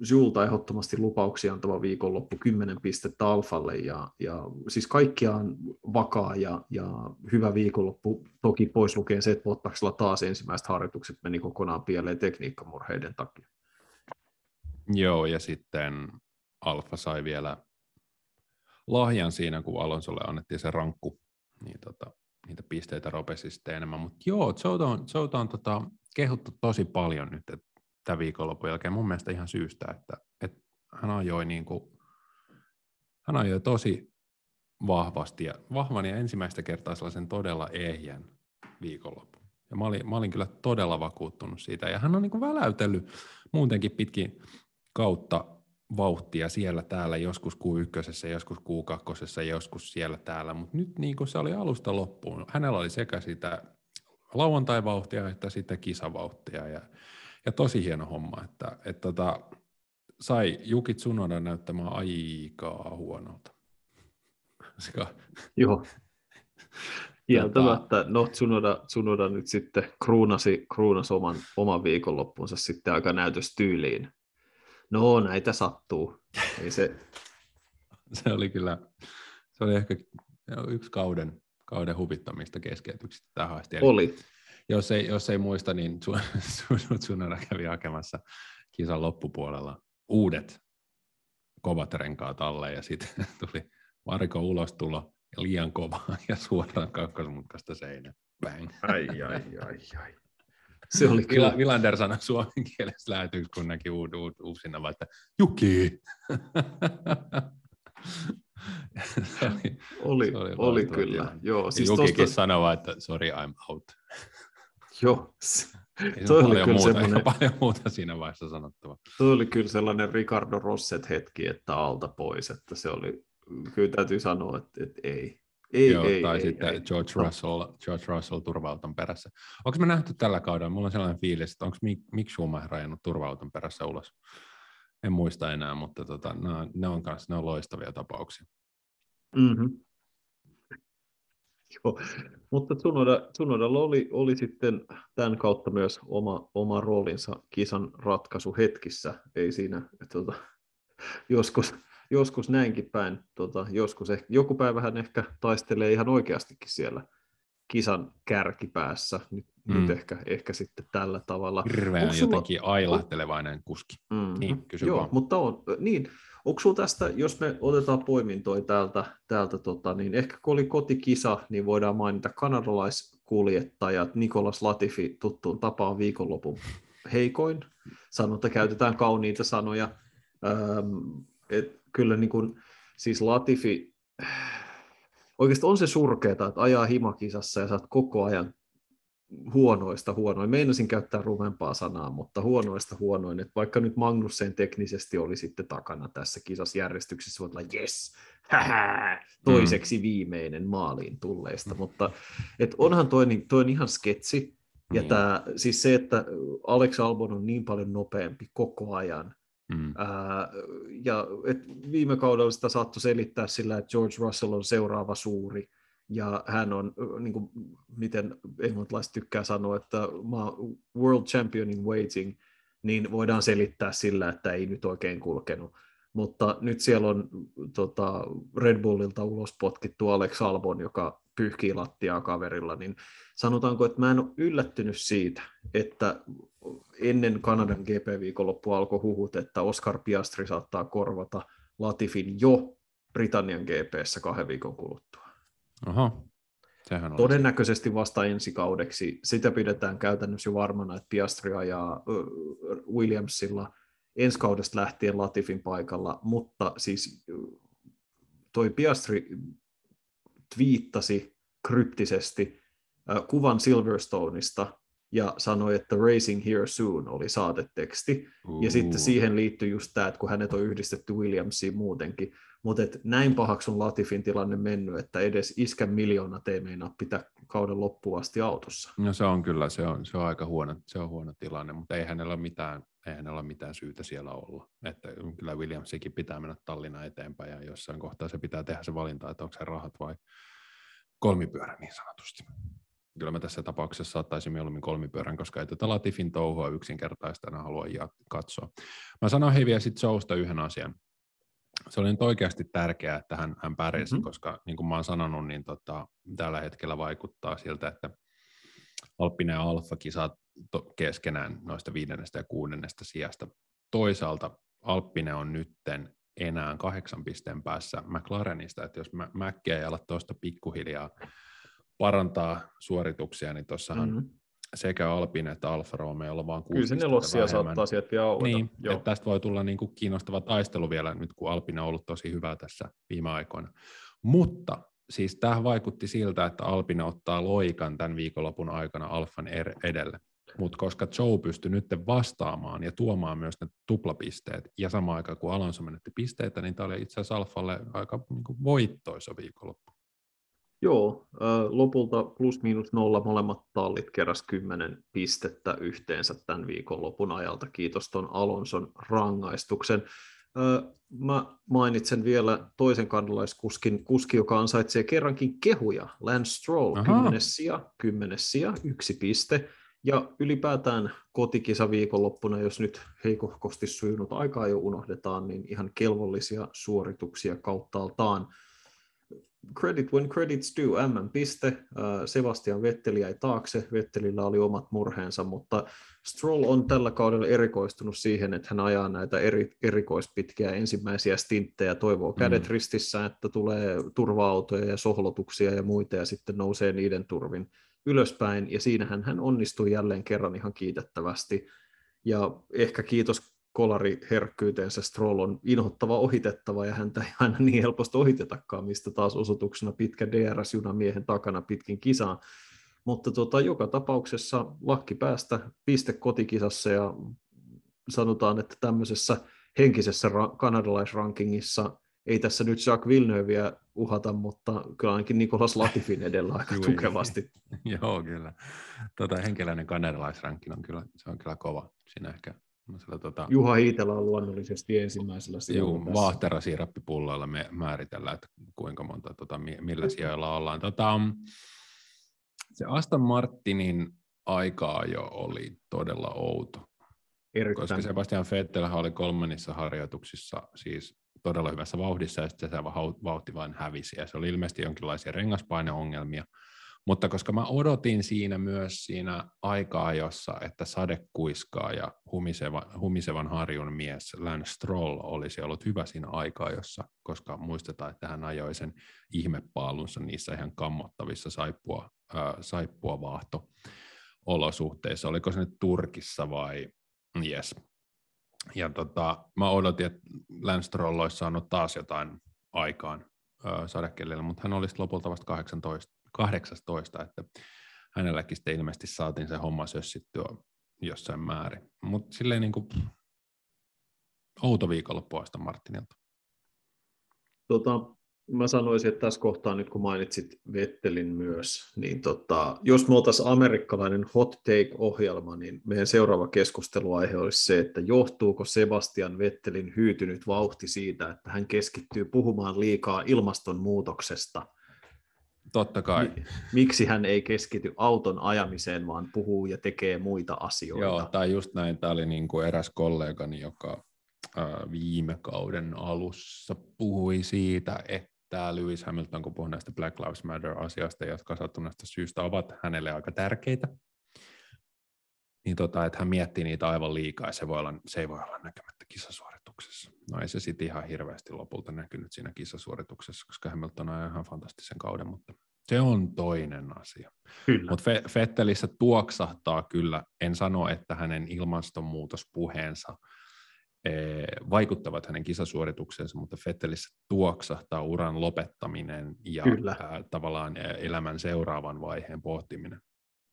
Julta ehdottomasti lupauksia antava viikonloppu 10 pistettä Alfalle ja, ja siis kaikkiaan vakaa ja, ja hyvä viikonloppu. Toki pois lukee se, että Bottaksella taas ensimmäiset harjoitukset meni kokonaan pieleen tekniikkamurheiden takia. Joo, ja sitten Alfa sai vielä lahjan siinä, kun Alonsolle annettiin se rankku, niin tota, niitä pisteitä ropesi sitten enemmän. Mutta joo, Zouta on, Zouta on tota, kehuttu tosi paljon nyt, että tämän viikonlopun jälkeen mun mielestä ihan syystä, että, että hän ajoi, niin kuin, hän ajoi tosi, vahvasti ja vahvan ja ensimmäistä kertaa sellaisen todella ehjän viikonlopun. Ja mä olin, mä olin kyllä todella vakuuttunut siitä. Ja hän on niin kuin väläytellyt muutenkin pitkin kautta vauhtia siellä täällä, joskus Q1, joskus Q2, joskus siellä täällä, mutta nyt niin kuin se oli alusta loppuun. Hänellä oli sekä sitä lauantai-vauhtia että sitten kisavauhtia ja, ja tosi hieno homma, että, että tota, sai Juki Tsunoda näyttämään aikaa huonolta. Sika. Joo. Kieltämättä, no Tsunoda, Tsunoda nyt sitten kruunasi, kruunasi oman, oman viikonloppunsa sitten aika näytöstyyliin. No, näitä sattuu. Ei se... se oli kyllä, se oli ehkä yksi kauden, kauden huvittamista keskeytyksistä tähän asti. Oli. Jos ei, jos ei muista, niin Tsunoda kävi hakemassa kisan loppupuolella uudet kovat renkaat alle ja sitten tuli Marko ulostulo liian kova ja suoraan kakkosmutkasta seinä. Bang. Ai, ai, ai, ai. Se oli kyllä. Vilander sanoi suomen kielessä lähetyksi, kun näki uud, uud, uusina, vaan, että Juki! oli, oli, oli, oli kyllä. Joo, siis Jukikin tosta... sanoi, että sorry, I'm out. Joo, ei toi oli kyllä muuta, semmoinen... paljon muuta siinä vaiheessa sanottava. Tuo oli kyllä sellainen Ricardo Rosset hetki, että alta pois, että se oli, kyllä täytyy sanoa, että, että ei. Ei, Joo, ei, tai ei, sitten ei. George, Russell, George Russell turvauton perässä. Onko me nähty tällä kaudella, mulla on sellainen fiilis, että onko Mick Schumacher ajanut turvauton perässä ulos? En muista enää, mutta tota, ne, on, ne, on kanssa, ne on loistavia tapauksia. Mm-hmm. Joo, mutta Tsunoda, Tsunodalla oli, oli sitten tämän kautta myös oma, oma roolinsa kisan ratkaisu hetkissä. Ei siinä, että tota, joskus, joskus näinkin päin. Tota, joskus ehkä, joku päivähän ehkä taistelee ihan oikeastikin siellä kisan kärkipäässä. Nyt, mm. nyt ehkä, ehkä sitten tällä tavalla. Hirveän jotenkin ailahtelevainen kuski. Mm-hmm. Niin, kysy Joo, vaan. mutta on, niin, Onko sinulla tästä, jos me otetaan poimintoi täältä, täältä tota, niin ehkä kun oli kotikisa, niin voidaan mainita kanadalaiskuljettajat, Nikolas Latifi tuttuun tapaan viikonlopun heikoin. Sanonta käytetään kauniita sanoja. Ähm, et kyllä niin kun, siis Latifi, oikeasti on se surkeeta, että ajaa himakisassa ja saat koko ajan huonoista huonoin. Meinasin käyttää rumempaa sanaa, mutta huonoista huonoin. Että vaikka nyt Magnussen teknisesti oli sitten takana tässä kisasjärjestyksessä, voit olla yes, toiseksi mm. viimeinen maaliin tulleista. Mutta et onhan toi, niin, toi on ihan sketsi. Ja niin. tää, siis se, että Alex Albon on niin paljon nopeampi koko ajan, Mm. Ää, ja et viime kaudella sitä saattoi selittää sillä, että George Russell on seuraava suuri, ja hän on, niin kuin, miten englantilaiset tykkää sanoa, että world champion in waiting, niin voidaan selittää sillä, että ei nyt oikein kulkenut. Mutta nyt siellä on tota, Red Bullilta ulos potkittu Alex Albon, joka pyyhkii lattiaa kaverilla, niin sanotaanko, että mä en ole yllättynyt siitä, että ennen Kanadan GP-viikonloppu alkoi huhut, että Oscar Piastri saattaa korvata Latifin jo Britannian GPssä kahden viikon kuluttua. Aha. Sehän Todennäköisesti vasta ensi kaudeksi. Sitä pidetään käytännössä jo varmana, että Piastri ajaa Williamsilla ensi kaudesta lähtien Latifin paikalla, mutta siis toi Piastri twiittasi kryptisesti kuvan Silverstoneista ja sanoi, että Racing Here Soon oli saateteksti. Uh. Ja sitten siihen liittyy just tämä, että kun hänet on yhdistetty Williamsiin muutenkin, mutta näin pahaksi on Latifin tilanne mennyt, että edes iskän miljoonat ei meinaa pitää kauden loppuun asti autossa. No se on kyllä, se on, se on aika huono, se on huono tilanne, mutta ei hänellä ole mitään, ei hänellä ole mitään syytä siellä olla. Että kyllä Williamsikin pitää mennä Tallinna eteenpäin ja jossain kohtaa se pitää tehdä se valinta, että onko se rahat vai kolmipyörä niin sanotusti. Kyllä mä tässä tapauksessa saattaisin mieluummin kolmipyörän, koska ei tätä Latifin touhua yksinkertaista enää halua katsoa. Mä sanon hei vielä sitten Sousta yhden asian se oli nyt oikeasti tärkeää, että hän, hän pärjäsi, mm-hmm. koska niin kuin mä oon sanonut, niin tota, tällä hetkellä vaikuttaa siltä, että Alppinen ja Alfa kisaa keskenään noista viidennestä ja kuudennesta sijasta. Toisaalta Alppinen on nytten enää kahdeksan pisteen päässä McLarenista, että jos Mäkkiä ei ala tuosta pikkuhiljaa parantaa suorituksia, niin tuossahan mm-hmm sekä Alpin että Alfa Romeo vaan kuusi Kyllä se nelossia saattaa sieltä vielä. Niin, Joo. että tästä voi tulla niin kuin kiinnostava taistelu vielä nyt, kun Alpine on ollut tosi hyvä tässä viime aikoina. Mutta siis tämä vaikutti siltä, että Alpine ottaa loikan tämän viikonlopun aikana Alfan er- edelle. Mutta koska Joe pystyi nyt vastaamaan ja tuomaan myös ne tuplapisteet, ja samaan aikaan kun Alonso menetti pisteitä, niin tämä oli itse asiassa Alfalle aika niin voittoisa viikonloppu. Joo, lopulta plus miinus nolla molemmat tallit keräs 10 pistettä yhteensä tämän viikon lopun ajalta. Kiitos tuon Alonson rangaistuksen. Mä mainitsen vielä toisen kanalaiskuskin, kuski, joka ansaitsee kerrankin kehuja. Lance Stroll, kymmenes sija, kymmenes sija, yksi piste. Ja ylipäätään kotikisa viikonloppuna, jos nyt heikohkosti sujunut aikaa jo unohdetaan, niin ihan kelvollisia suorituksia kauttaaltaan credit when credits due, M-piste. Sebastian Vetteli jäi taakse, Vettelillä oli omat murheensa, mutta Stroll on tällä kaudella erikoistunut siihen, että hän ajaa näitä eri, erikoispitkiä ensimmäisiä stinttejä, toivoo kädet mm. ristissä, että tulee turva-autoja ja sohlotuksia ja muita, ja sitten nousee niiden turvin ylöspäin, ja siinähän hän onnistui jälleen kerran ihan kiitettävästi. Ja ehkä kiitos kolari herkkyyteensä Stroll on inhottava ohitettava ja häntä ei aina niin helposti ohitetakaan, mistä taas osoituksena pitkä DRS-juna miehen takana pitkin kisaan. Mutta tota, joka tapauksessa lakki päästä piste kotikisassa ja sanotaan, että tämmöisessä henkisessä ra- kanadalaisrankingissa ei tässä nyt Jacques Villeneuveä uhata, mutta kyllä ainakin Nikolas Latifin edellä aika tukevasti. Joo, kyllä. Tota, henkiläinen kanadalaisrankin on kyllä, se on kyllä kova. Siinä ehkä sillä, tota... Juha Hiitela on luonnollisesti ensimmäisellä sijoilla. Joo, vaahterasiirappipulloilla me määritellään, että kuinka monta, tota, millä sijoilla ollaan. Tota, se Aston Martinin aikaa jo oli todella outo. Erittäin. Koska Sebastian Vettel oli kolmannissa harjoituksissa siis todella hyvässä vauhdissa ja sitten se vauhti vain hävisi ja se oli ilmeisesti jonkinlaisia rengaspaineongelmia. Mutta koska mä odotin siinä myös siinä aikaa, jossa että sadekuiskaa ja humiseva, humisevan harjun mies Lance Stroll olisi ollut hyvä siinä aikaa, jossa, koska muistetaan, että hän ajoi sen ihmepaalunsa niissä ihan kammottavissa saippua, äh, saippua vaahto olosuhteissa. Oliko se nyt Turkissa vai? Yes. Ja tota, mä odotin, että Lance Stroll olisi saanut taas jotain aikaan sadekellillä, mutta hän olisi lopulta vasta 18 18, että hänelläkin sitten ilmeisesti saatiin se homma sössittyä jossain määrin. Mutta silleen niin kuin, outo viikonloppu Martinilta. Tota, mä sanoisin, että tässä kohtaa nyt kun mainitsit Vettelin myös, niin tota, jos me oltaisiin amerikkalainen hot take-ohjelma, niin meidän seuraava keskusteluaihe olisi se, että johtuuko Sebastian Vettelin hyytynyt vauhti siitä, että hän keskittyy puhumaan liikaa ilmastonmuutoksesta – Totta kai. Miksi hän ei keskity auton ajamiseen, vaan puhuu ja tekee muita asioita? Joo, tai just näin. Tämä oli niin kuin eräs kollegani, joka viime kauden alussa puhui siitä, että Lewis Hamilton, kun puhui näistä Black Lives Matter-asiasta, jotka sattuneesta syystä ovat hänelle aika tärkeitä, niin tota, että hän miettii niitä aivan liikaa ja se, voi olla, se ei voi olla näkemättä kisasuorituksessa. No ei se sitten ihan hirveästi lopulta näkynyt siinä kisasuorituksessa, koska Hamilton on ihan fantastisen kauden, mutta se on toinen asia. Mutta Fettelissä tuoksahtaa kyllä, en sano, että hänen ilmastonmuutospuheensa eh, vaikuttavat hänen kisasuorituksensa, mutta Fettelissä tuoksahtaa uran lopettaminen ja Kyllä. tavallaan elämän seuraavan vaiheen pohtiminen.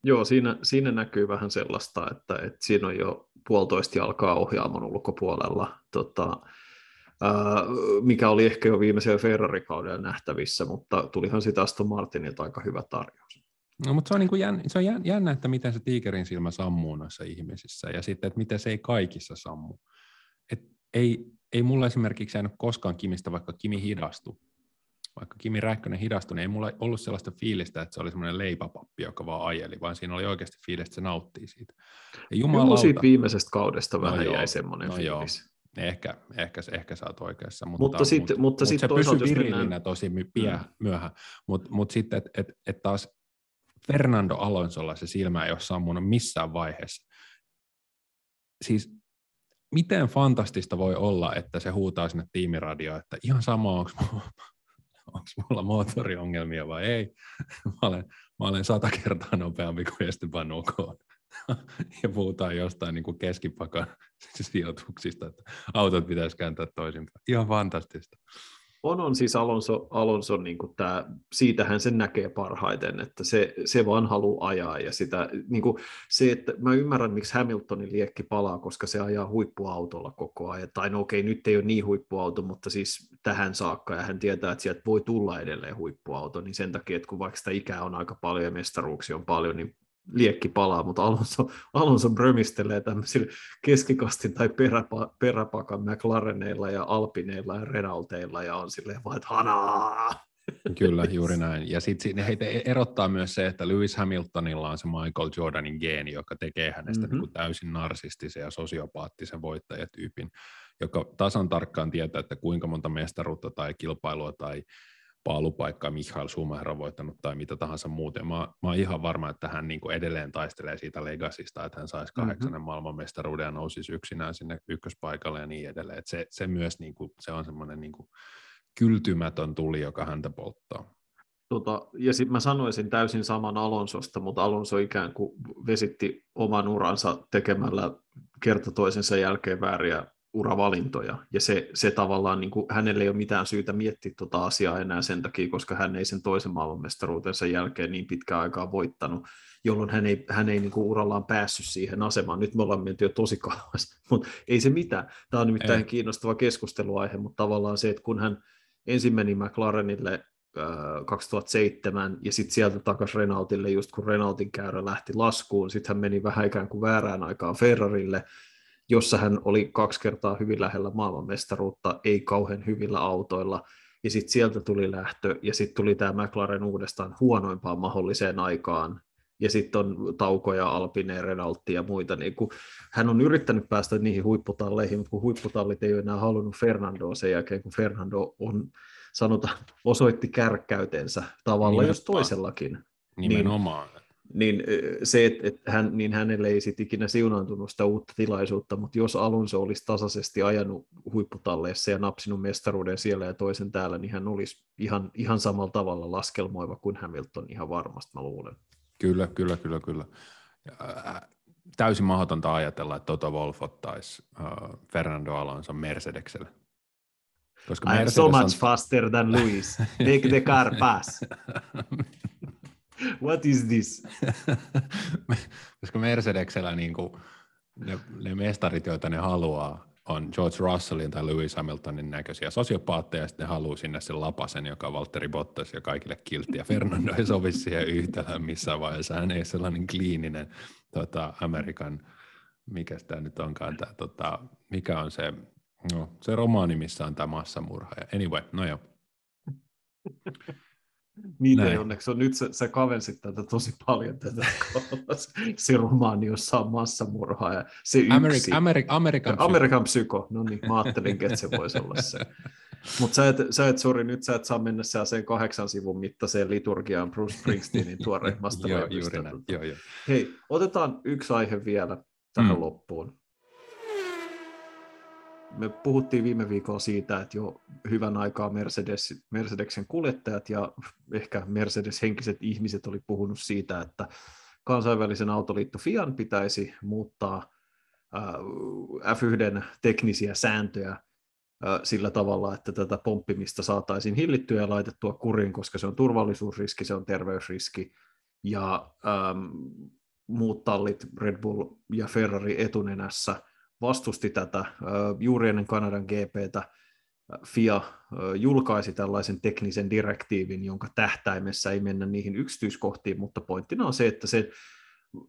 Joo, siinä, siinä näkyy vähän sellaista, että, että siinä on jo puolitoista jalkaa ohjaamon ulkopuolella, tota, ää, mikä oli ehkä jo viimeisellä Ferrari-kaudella nähtävissä, mutta tulihan sitä Aston Martinilta aika hyvä tarjous. No, mutta se on, niin kuin jännä, se on jännä, että miten se tiikerin silmä sammuu noissa ihmisissä, ja sitten, että miten se ei kaikissa sammu. Et ei, ei mulla esimerkiksi jäänyt koskaan Kimistä, vaikka Kimi hidastui, vaikka Kimi Räikkönen hidastui, niin ei mulla ollut sellaista fiilistä, että se oli semmoinen leipäpappi, joka vaan ajeli, vaan siinä oli oikeasti fiilistä, että se nauttii siitä. Ja jumalauta... siitä viimeisestä kaudesta vähän no joo, jäi semmoinen no fiilis. Joo. Ehkä, ehkä, ehkä sä oot oikeassa. Mutta, mutta, sit, mutta, mutta sit se pysyi virillinä tosi piä, mm. myöhä. Mutta mut sitten, että et, et taas Fernando Alonsolla se silmä ei ole sammunut missään vaiheessa. Siis miten fantastista voi olla, että se huutaa sinne tiimiradioon, että ihan sama, onko onko mulla moottoriongelmia vai ei. Mä olen, mä olen sata kertaa nopeampi kuin Esteban Ocon. ja puhutaan jostain niin kuin keskipakan sijoituksista, että autot pitäisi kääntää toisinpäin. Ihan fantastista. On, on. Siis Alonso, Alonso niin kuin tämä, siitähän sen näkee parhaiten, että se, se vaan haluaa ajaa ja sitä, niin kuin se, että mä ymmärrän, miksi Hamiltonin liekki palaa, koska se ajaa huippuautolla koko ajan, tai no okei, nyt ei ole niin huippuauto, mutta siis tähän saakka, ja hän tietää, että sieltä voi tulla edelleen huippuauto, niin sen takia, että kun vaikka sitä ikää on aika paljon ja mestaruuksia on paljon, niin liekki palaa, mutta Alonso, Alonso brömistelee tämmöisillä keskikastin tai peräpa, peräpakan McLareneilla ja Alpineilla ja Renaulteilla ja on silleen vaan, että hanaa! Kyllä, juuri näin. Ja sitten heitä erottaa myös se, että Lewis Hamiltonilla on se Michael Jordanin geeni, joka tekee hänestä mm-hmm. niin kuin täysin narsistisen ja sosiopaattisen voittajatyypin, joka tasan tarkkaan tietää, että kuinka monta mestaruutta tai kilpailua tai paalupaikkaa Michael Schumacher on voittanut tai mitä tahansa muuten. Mä, mä oon ihan varma, että hän niin edelleen taistelee siitä legasista, että hän saisi mhm. kahdeksannen mm-hmm. maailmanmestaruuden ja nousisi yksinään sinne ykköspaikalle ja niin edelleen. Et se, se myös niin kuin, se on semmoinen niin kuin kyltymätön tuli, joka häntä polttaa. Tota, ja sitten mä sanoisin täysin saman Alonsosta, mutta Alonso ikään kuin vesitti oman uransa tekemällä kerta toisensa jälkeen vääriä uravalintoja, ja se, se tavallaan, niin kuin, hänelle ei ole mitään syytä miettiä tuota asiaa enää sen takia, koska hän ei sen toisen maailmanmestaruutensa jälkeen niin pitkään aikaa voittanut, jolloin hän ei, hän ei niin kuin urallaan päässyt siihen asemaan. Nyt me ollaan menty jo tosi kauas, mutta ei se mitään. Tämä on nimittäin ei. kiinnostava keskusteluaihe, mutta tavallaan se, että kun hän ensin meni McLarenille 2007 ja sitten sieltä takaisin Renaultille, just kun Renaultin käyrä lähti laskuun, sitten hän meni vähän ikään kuin väärään aikaan Ferrarille, jossa hän oli kaksi kertaa hyvin lähellä maailmanmestaruutta, ei kauhean hyvillä autoilla, ja sitten sieltä tuli lähtö, ja sitten tuli tämä McLaren uudestaan huonoimpaan mahdolliseen aikaan, ja sitten on taukoja, Alpine, Renaultti ja muita. Niin kun hän on yrittänyt päästä niihin huipputalleihin, mutta kun huipputallit ei ole enää halunnut Fernandoa sen jälkeen, kun Fernando on, sanotaan, osoitti kärkkäytensä tavalla jos toisellakin. Nimenomaan. Niin, niin se, että et hän, niin hänelle ei sitten ikinä siunaantunut sitä uutta tilaisuutta, mutta jos Alonso olisi tasaisesti ajanut huipputalleessa ja napsinut mestaruuden siellä ja toisen täällä, niin hän olisi ihan, ihan samalla tavalla laskelmoiva kuin Hamilton ihan varmasti, mä luulen. Kyllä, kyllä, kyllä, kyllä. Täysin mahdotonta ajatella, että Toto Wolff ottaisi uh, Fernando Alonso Mercedekselle. Koska I am so much on... faster than Luis. Make the car pass. What is this? Koska Mercedeksellä niin kuin ne, ne mestarit, joita ne haluaa, on George Russellin tai Lewis Hamiltonin näköisiä sosiopaatteja, ja sitten ne haluaa sinne sen lapasen, joka on Valtteri Bottas ja kaikille kiltti, ja Fernando ei sovi siihen yhtälöön missään vaiheessa. Hän ei sellainen kliininen tota, Amerikan, mikä tämä nyt onkaan, tämä, tota, mikä on se, no, se romaani, missä on tämä massamurha. Anyway, no joo. Niin ei onneksi on. Nyt sä, sä kavensit tätä tosi paljon, tätä se romaani, jossa on massamurha ja se yksi. Amerik, Amerik, Amerikan, Amerikan psyko. No niin, mä ajattelin, että se voisi olla se. Mutta sä et, sä et, sorry, nyt sä et saa mennä sen kahdeksan sivun mittaiseen liturgiaan Bruce Springsteenin tuoreimmasta joo, juuri näin. Joo, joo. Hei, otetaan yksi aihe vielä tähän mm. loppuun me puhuttiin viime viikolla siitä, että jo hyvän aikaa Mercedes, Mercedesen kuljettajat ja ehkä Mercedes-henkiset ihmiset oli puhunut siitä, että kansainvälisen autoliitto FIAN pitäisi muuttaa F1 teknisiä sääntöjä sillä tavalla, että tätä pomppimista saataisiin hillittyä ja laitettua kuriin, koska se on turvallisuusriski, se on terveysriski, ja ähm, muut tallit, Red Bull ja Ferrari etunenässä – vastusti tätä juuri ennen Kanadan GPtä. FIA julkaisi tällaisen teknisen direktiivin, jonka tähtäimessä ei mennä niihin yksityiskohtiin, mutta pointtina on se, että se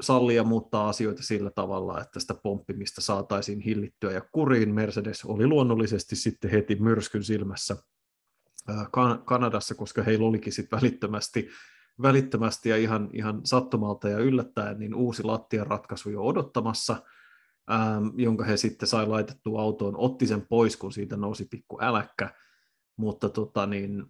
sallii ja muuttaa asioita sillä tavalla, että sitä pomppimista saataisiin hillittyä ja kuriin. Mercedes oli luonnollisesti sitten heti myrskyn silmässä Kanadassa, koska heillä olikin sitten välittömästi, välittömästi ja ihan, ihan sattumalta ja yllättäen niin uusi lattian ratkaisu jo odottamassa – ähm, jonka he sitten sai laitettua autoon, otti sen pois, kun siitä nousi pikku äläkkä, mutta tota niin,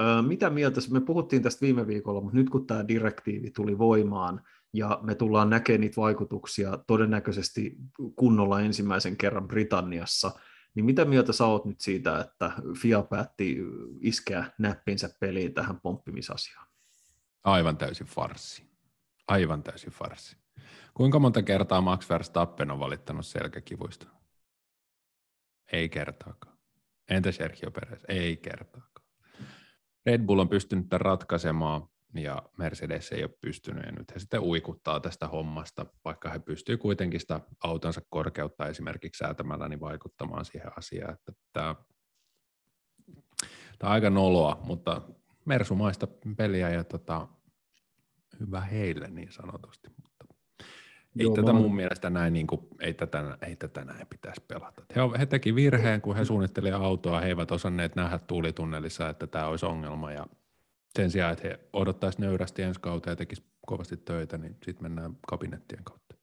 äh, mitä mieltä, me puhuttiin tästä viime viikolla, mutta nyt kun tämä direktiivi tuli voimaan, ja me tullaan näkemään niitä vaikutuksia todennäköisesti kunnolla ensimmäisen kerran Britanniassa, niin mitä mieltä sä oot nyt siitä, että FIA päätti iskeä näppinsä peliin tähän pomppimisasiaan? Aivan täysin farsi. Aivan täysin farsi. Kuinka monta kertaa Max Verstappen on valittanut selkäkivuista? Ei kertaakaan. Entä Sergio Perez? Ei kertaakaan. Red Bull on pystynyt tämän ratkaisemaan ja Mercedes ei ole pystynyt ja nyt he sitten uikuttaa tästä hommasta, vaikka he pystyvät kuitenkin sitä autonsa korkeutta esimerkiksi säätämällä niin vaikuttamaan siihen asiaan, että tämä, tämä on aika noloa, mutta mersumaista peliä ja tota, hyvä heille niin sanotusti. Ei Joo, tätä mun mielestä näin, niin kuin, ei, tätä, ei tätä näin pitäisi pelata. He, he teki virheen, kun he suunnittelivat autoa, he eivät osanneet nähdä tuulitunnelissa, että tämä olisi ongelma ja sen sijaan, että he odottaisivat nöyrästi ensi kautta ja tekisivät kovasti töitä, niin sitten mennään kabinettien kautta.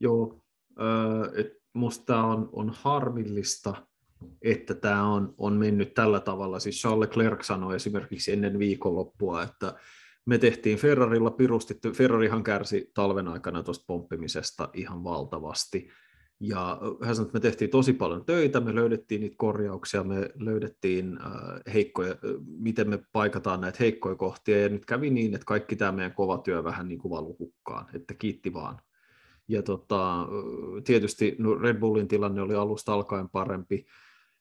Joo, äh, musta on, on harmillista, että tämä on, on mennyt tällä tavalla. Siis Charles Leclerc sanoi esimerkiksi ennen viikonloppua, että me tehtiin Ferrarilla pirusti, Ferrarihan kärsi talven aikana tuosta pomppimisesta ihan valtavasti. Ja hän sanoi, että me tehtiin tosi paljon töitä, me löydettiin niitä korjauksia, me löydettiin heikkoja, miten me paikataan näitä heikkoja kohtia, ja nyt kävi niin, että kaikki tämä meidän kova työ vähän niin kuin valu hukkaan, että kiitti vaan. Ja tota, tietysti no Red Bullin tilanne oli alusta alkaen parempi,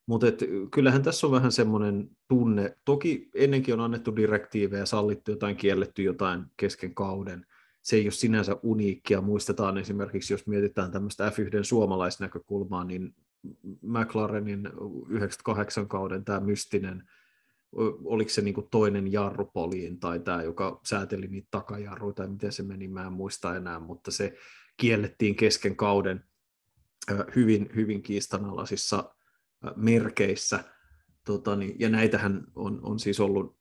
mutta kyllähän tässä on vähän semmoinen tunne, toki ennenkin on annettu direktiivejä, sallittu jotain, kielletty jotain kesken kauden, se ei ole sinänsä uniikkia. Muistetaan esimerkiksi, jos mietitään tämmöistä F1 suomalaisnäkökulmaa, niin McLarenin 98 kauden tämä mystinen, oliko se niinku toinen jarrupoliin tai tämä, joka sääteli niitä takajarruja tai miten se meni, mä en muista enää, mutta se kiellettiin kesken kauden hyvin, hyvin kiistanalaisissa merkeissä – Tota, niin, ja näitähän on, on siis ollut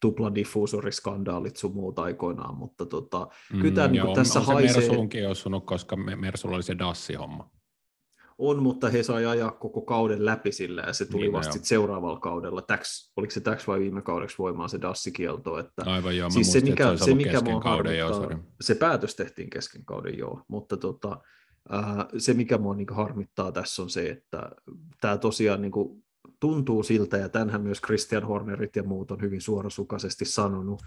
tupladiffuusoriskandaalit sun muut aikoinaan, mutta tota, mm, kyllä tämä niin on, tässä on haisee... Se Mersulunkin osunut, koska Mersulla oli se Dassi-homma. On, mutta he sai ajaa koko kauden läpi sillä, ja se tuli niin, vasta seuraavalla kaudella. Täks, oliko se täks vai viime kaudeksi voimaan se Dassi-kielto? Että, Aivan joo, siis muistin, se, mikä, se, se, mikä mua kauden, joo, se päätös tehtiin kesken kauden, joo, mutta tota, se, mikä mua niin harmittaa tässä on se, että tämä tosiaan niin kuin, tuntuu siltä, ja tämänhän myös Christian Hornerit ja muut on hyvin suorasukaisesti sanonut,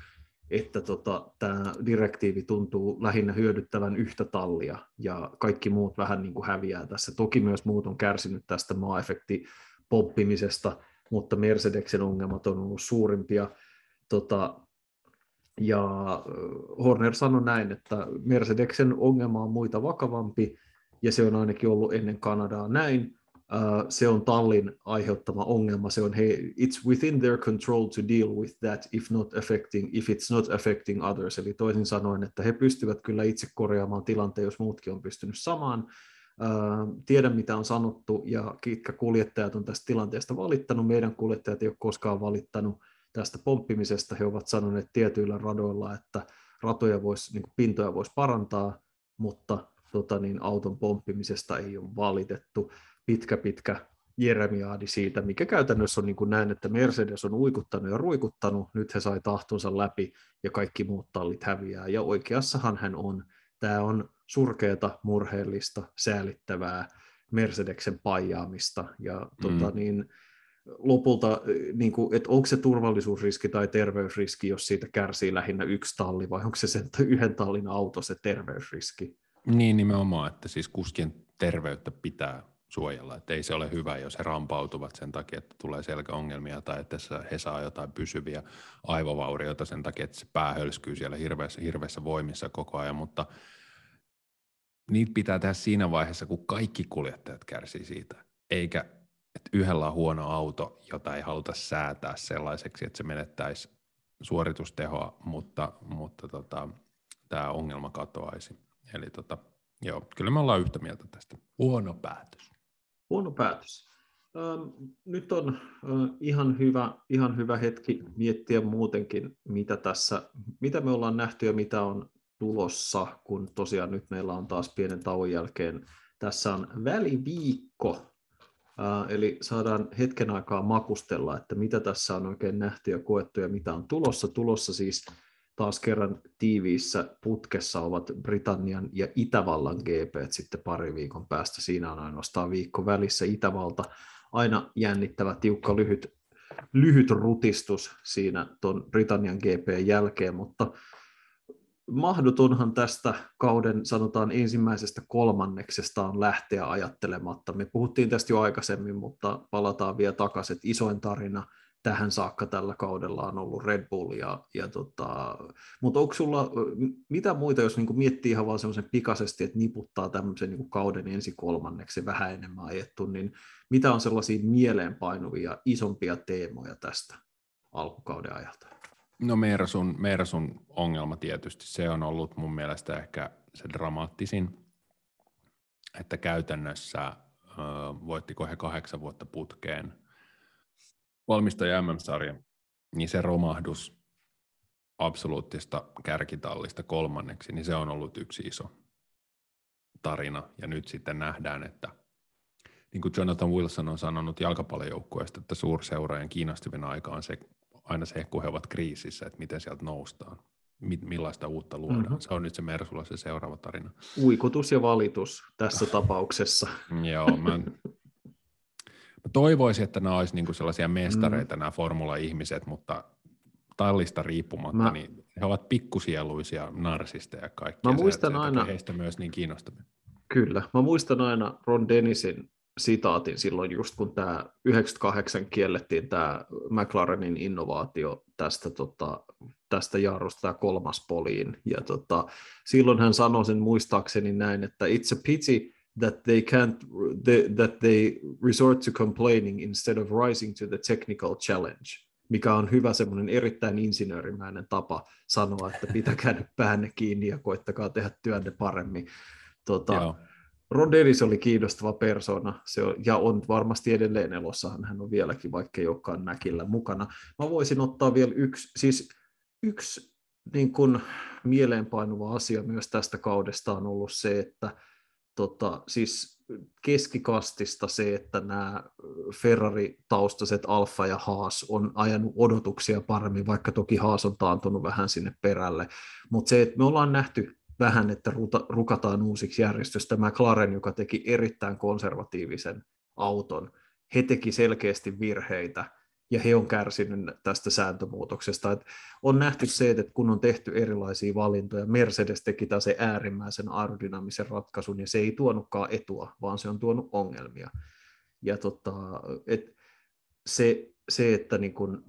että tota, tämä direktiivi tuntuu lähinnä hyödyttävän yhtä tallia, ja kaikki muut vähän niin kuin häviää tässä. Toki myös muut on kärsinyt tästä maa-efekti poppimisesta, mutta Mercedeksen ongelmat on ollut suurimpia. Tota, ja Horner sanoi näin, että Mercedeksen ongelma on muita vakavampi, ja se on ainakin ollut ennen Kanadaa näin, se on tallin aiheuttama ongelma. Se on, hey, it's within their control to deal with that if, not affecting, if it's not affecting others. Eli toisin sanoen, että he pystyvät kyllä itse korjaamaan tilanteen, jos muutkin on pystynyt samaan. tiedän, mitä on sanottu, ja ketkä kuljettajat on tästä tilanteesta valittanut. Meidän kuljettajat ei ole koskaan valittanut tästä pomppimisesta. He ovat sanoneet tietyillä radoilla, että ratoja voisi, niin pintoja voisi parantaa, mutta tota niin, auton pomppimisesta ei ole valitettu pitkä pitkä jeremiaadi siitä, mikä käytännössä on niin kuin näin, että Mercedes on uikuttanut ja ruikuttanut, nyt he sai tahtonsa läpi ja kaikki muut tallit häviää. Ja oikeassahan hän on. Tämä on surkeata, murheellista, säälittävää Mercedeksen paijaamista. Ja mm. tota, niin, lopulta, niin kuin, että onko se turvallisuusriski tai terveysriski, jos siitä kärsii lähinnä yksi talli, vai onko se sen yhden tallin auto se terveysriski? Niin nimenomaan, että siis kuskien terveyttä pitää suojella. Että ei se ole hyvä, jos he rampautuvat sen takia, että tulee selkäongelmia tai että he saa jotain pysyviä aivovaurioita sen takia, että se pää hölskyy siellä hirveässä, hirveässä voimissa koko ajan, mutta niitä pitää tehdä siinä vaiheessa, kun kaikki kuljettajat kärsii siitä, eikä että yhdellä on huono auto, jota ei haluta säätää sellaiseksi, että se menettäisi suoritustehoa, mutta, mutta tota, tämä ongelma katoaisi. Eli tota, joo, kyllä me ollaan yhtä mieltä tästä. Huono päätös. Huono päätös. Nyt on ihan hyvä, ihan hyvä hetki miettiä muutenkin, mitä tässä, mitä me ollaan nähty ja mitä on tulossa, kun tosiaan nyt meillä on taas pienen tauon jälkeen. Tässä on väliviikko, eli saadaan hetken aikaa makustella, että mitä tässä on oikein nähty ja koettu ja mitä on tulossa. Tulossa siis taas kerran tiiviissä putkessa ovat Britannian ja Itävallan GP sitten pari viikon päästä. Siinä on ainoastaan viikko välissä Itävalta. Aina jännittävä, tiukka, lyhyt, lyhyt rutistus siinä tuon Britannian GP jälkeen, mutta mahdotonhan tästä kauden, sanotaan ensimmäisestä kolmanneksesta on lähteä ajattelematta. Me puhuttiin tästä jo aikaisemmin, mutta palataan vielä takaisin, isoin tarina tähän saakka tällä kaudella on ollut Red Bull. Ja, ja tota, mutta onko sulla mitä muita, jos niinku miettii ihan vaan semmoisen pikaisesti, että niputtaa tämmöisen niinku kauden ensi kolmanneksi vähän enemmän ajettu, niin mitä on sellaisia mieleenpainuvia isompia teemoja tästä alkukauden ajalta? No Mersun, Mersun ongelma tietysti, se on ollut mun mielestä ehkä se dramaattisin, että käytännössä voittiko he kahdeksan vuotta putkeen valmistaja MM-sarja, niin se romahdus absoluuttista kärkitallista kolmanneksi, niin se on ollut yksi iso tarina. Ja nyt sitten nähdään, että niin kuin Jonathan Wilson on sanonut jalkapallojoukkueesta, että suurseuraajan kiinnostavin aika on se aina se, kun he ovat kriisissä, että miten sieltä noustaan, millaista uutta luodaan. Mm-hmm. Se on nyt se Mersulla se seuraava tarina. Uikutus ja valitus tässä tapauksessa. Joo, mä toivoisin, että nämä olisivat niinku sellaisia mestareita, mm. nämä formula-ihmiset, mutta tallista riippumatta, mä, niin he ovat pikkusieluisia narsisteja kaikki. Mä muistan se, aina... Heistä myös niin kiinnostavia. Kyllä. Mä muistan aina Ron Dennisin sitaatin silloin just kun tämä 98 kiellettiin tämä McLarenin innovaatio tästä, tota, tästä jarrusta, tämä kolmas poliin. Ja tota, silloin hän sanoi sen muistaakseni näin, että it's a pity that they can't they, that they resort to complaining instead of rising to the technical challenge mikä on hyvä semmoinen erittäin insinöörimäinen tapa sanoa, että pitäkää nyt päänne kiinni ja koittakaa tehdä työnne paremmin. Tota, Ron Dennis oli kiinnostava persona, se on, ja on varmasti edelleen elossa, hän on vieläkin, vaikka ei olekaan näkillä mukana. Mä voisin ottaa vielä yksi, siis yksi niin kuin mieleenpainuva asia myös tästä kaudesta on ollut se, että tota, siis keskikastista se, että nämä Ferrari-taustaiset Alfa ja Haas on ajanut odotuksia paremmin, vaikka toki Haas on taantunut vähän sinne perälle, mutta se, että me ollaan nähty vähän, että ruta, rukataan uusiksi järjestöstä. McLaren, joka teki erittäin konservatiivisen auton, he teki selkeästi virheitä ja he on kärsinyt tästä sääntömuutoksesta. Et on nähty se, että kun on tehty erilaisia valintoja, Mercedes teki taas se äärimmäisen aerodynamisen ratkaisun ja se ei tuonutkaan etua, vaan se on tuonut ongelmia. Ja tota, et se, se, että niin kun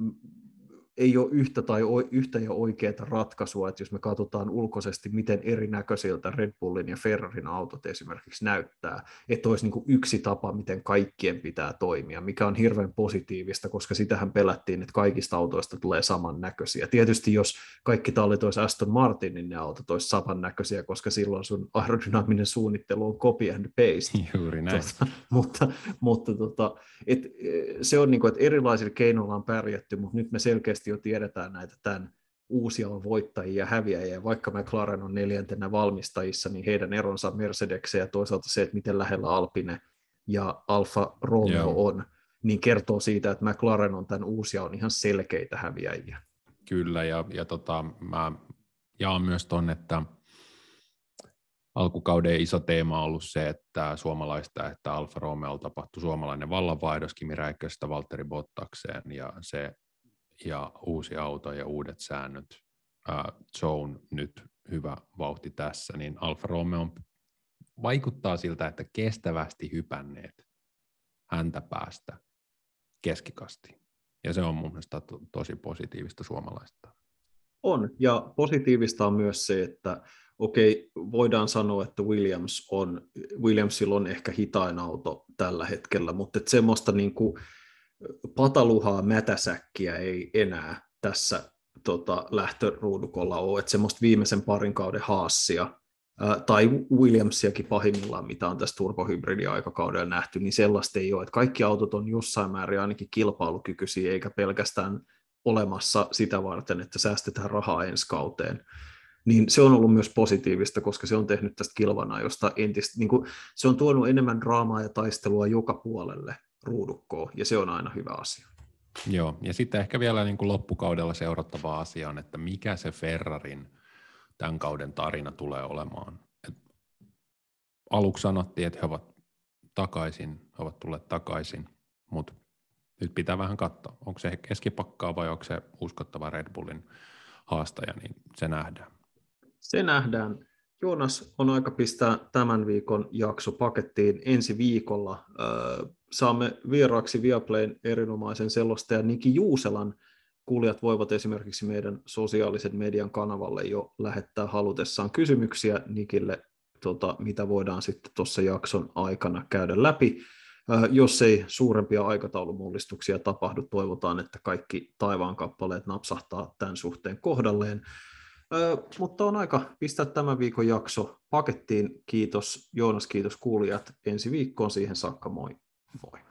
ei ole yhtä tai yhtä ja oikeaa ratkaisua, että jos me katsotaan ulkoisesti, miten erinäköisiltä Red Bullin ja Ferrarin autot esimerkiksi näyttää, että olisi niin yksi tapa, miten kaikkien pitää toimia, mikä on hirveän positiivista, koska sitähän pelättiin, että kaikista autoista tulee samannäköisiä. Tietysti jos kaikki tallit olisi Aston Martin, niin ne autot olisi samannäköisiä, koska silloin sun aerodynaaminen suunnittelu on copy and paste. Juuri näin. Tota, mutta mutta tota, et, se on niin kuin, että erilaisilla keinoilla on pärjätty, mutta nyt me selkeästi selkeästi jo tiedetään näitä tämän uusia voittajia ja häviäjiä. Vaikka McLaren on neljäntenä valmistajissa, niin heidän eronsa Mercedekseen ja toisaalta se, että miten lähellä Alpine ja Alfa Romeo Joo. on, niin kertoo siitä, että McLaren on tämän uusia on ihan selkeitä häviäjiä. Kyllä, ja, ja tota, mä jaan myös ton, että alkukauden iso teema on ollut se, että suomalaista, että Alfa Romeo tapahtui suomalainen vallanvaihdos Kimi Räikköstä Valtteri Bottakseen, ja se ja uusi auto ja uudet säännöt. Uh, Zone nyt hyvä vauhti tässä, niin Alfa Romeo vaikuttaa siltä, että kestävästi hypänneet häntä päästä keskikasti. Ja se on mun mielestä to- tosi positiivista suomalaista. On, ja positiivista on myös se, että okei, voidaan sanoa, että Williams on, Williamsilla on ehkä hitain auto tällä hetkellä, mutta että semmoista niin kuin, pataluhaa mätäsäkkiä ei enää tässä tota, lähtöruudukolla ole, että semmoista viimeisen parin kauden haassia, ää, tai Williamsiakin pahimmillaan, mitä on tässä turbohybridiaikakaudella nähty, niin sellaista ei ole, että kaikki autot on jossain määrin ainakin kilpailukykyisiä, eikä pelkästään olemassa sitä varten, että säästetään rahaa ensi kauteen. Niin se on ollut myös positiivista, koska se on tehnyt tästä kilvana, josta entistä, niin kuin, se on tuonut enemmän draamaa ja taistelua joka puolelle ruudukkoon, ja se on aina hyvä asia. Joo, ja sitten ehkä vielä niin kuin loppukaudella seurattava asia on, että mikä se Ferrarin tämän kauden tarina tulee olemaan. Et aluksi sanottiin, että he ovat takaisin, he ovat tulleet takaisin, mutta nyt pitää vähän katsoa, onko se keskipakkaa vai onko se uskottava Red Bullin haastaja, niin se nähdään. Se nähdään. Joonas, on aika pistää tämän viikon jakso pakettiin ensi viikolla. Saamme vieraaksi Viaplayn erinomaisen selostajan Niki Juuselan. Kuulijat voivat esimerkiksi meidän sosiaalisen median kanavalle jo lähettää halutessaan kysymyksiä Nikille, tota, mitä voidaan sitten tuossa jakson aikana käydä läpi. Jos ei suurempia aikataulumullistuksia tapahdu, toivotaan, että kaikki taivaan kappaleet napsahtaa tämän suhteen kohdalleen. Mutta on aika pistää tämän viikon jakso pakettiin. Kiitos Joonas, kiitos kuulijat. Ensi viikkoon siihen saakka, moi. Moi.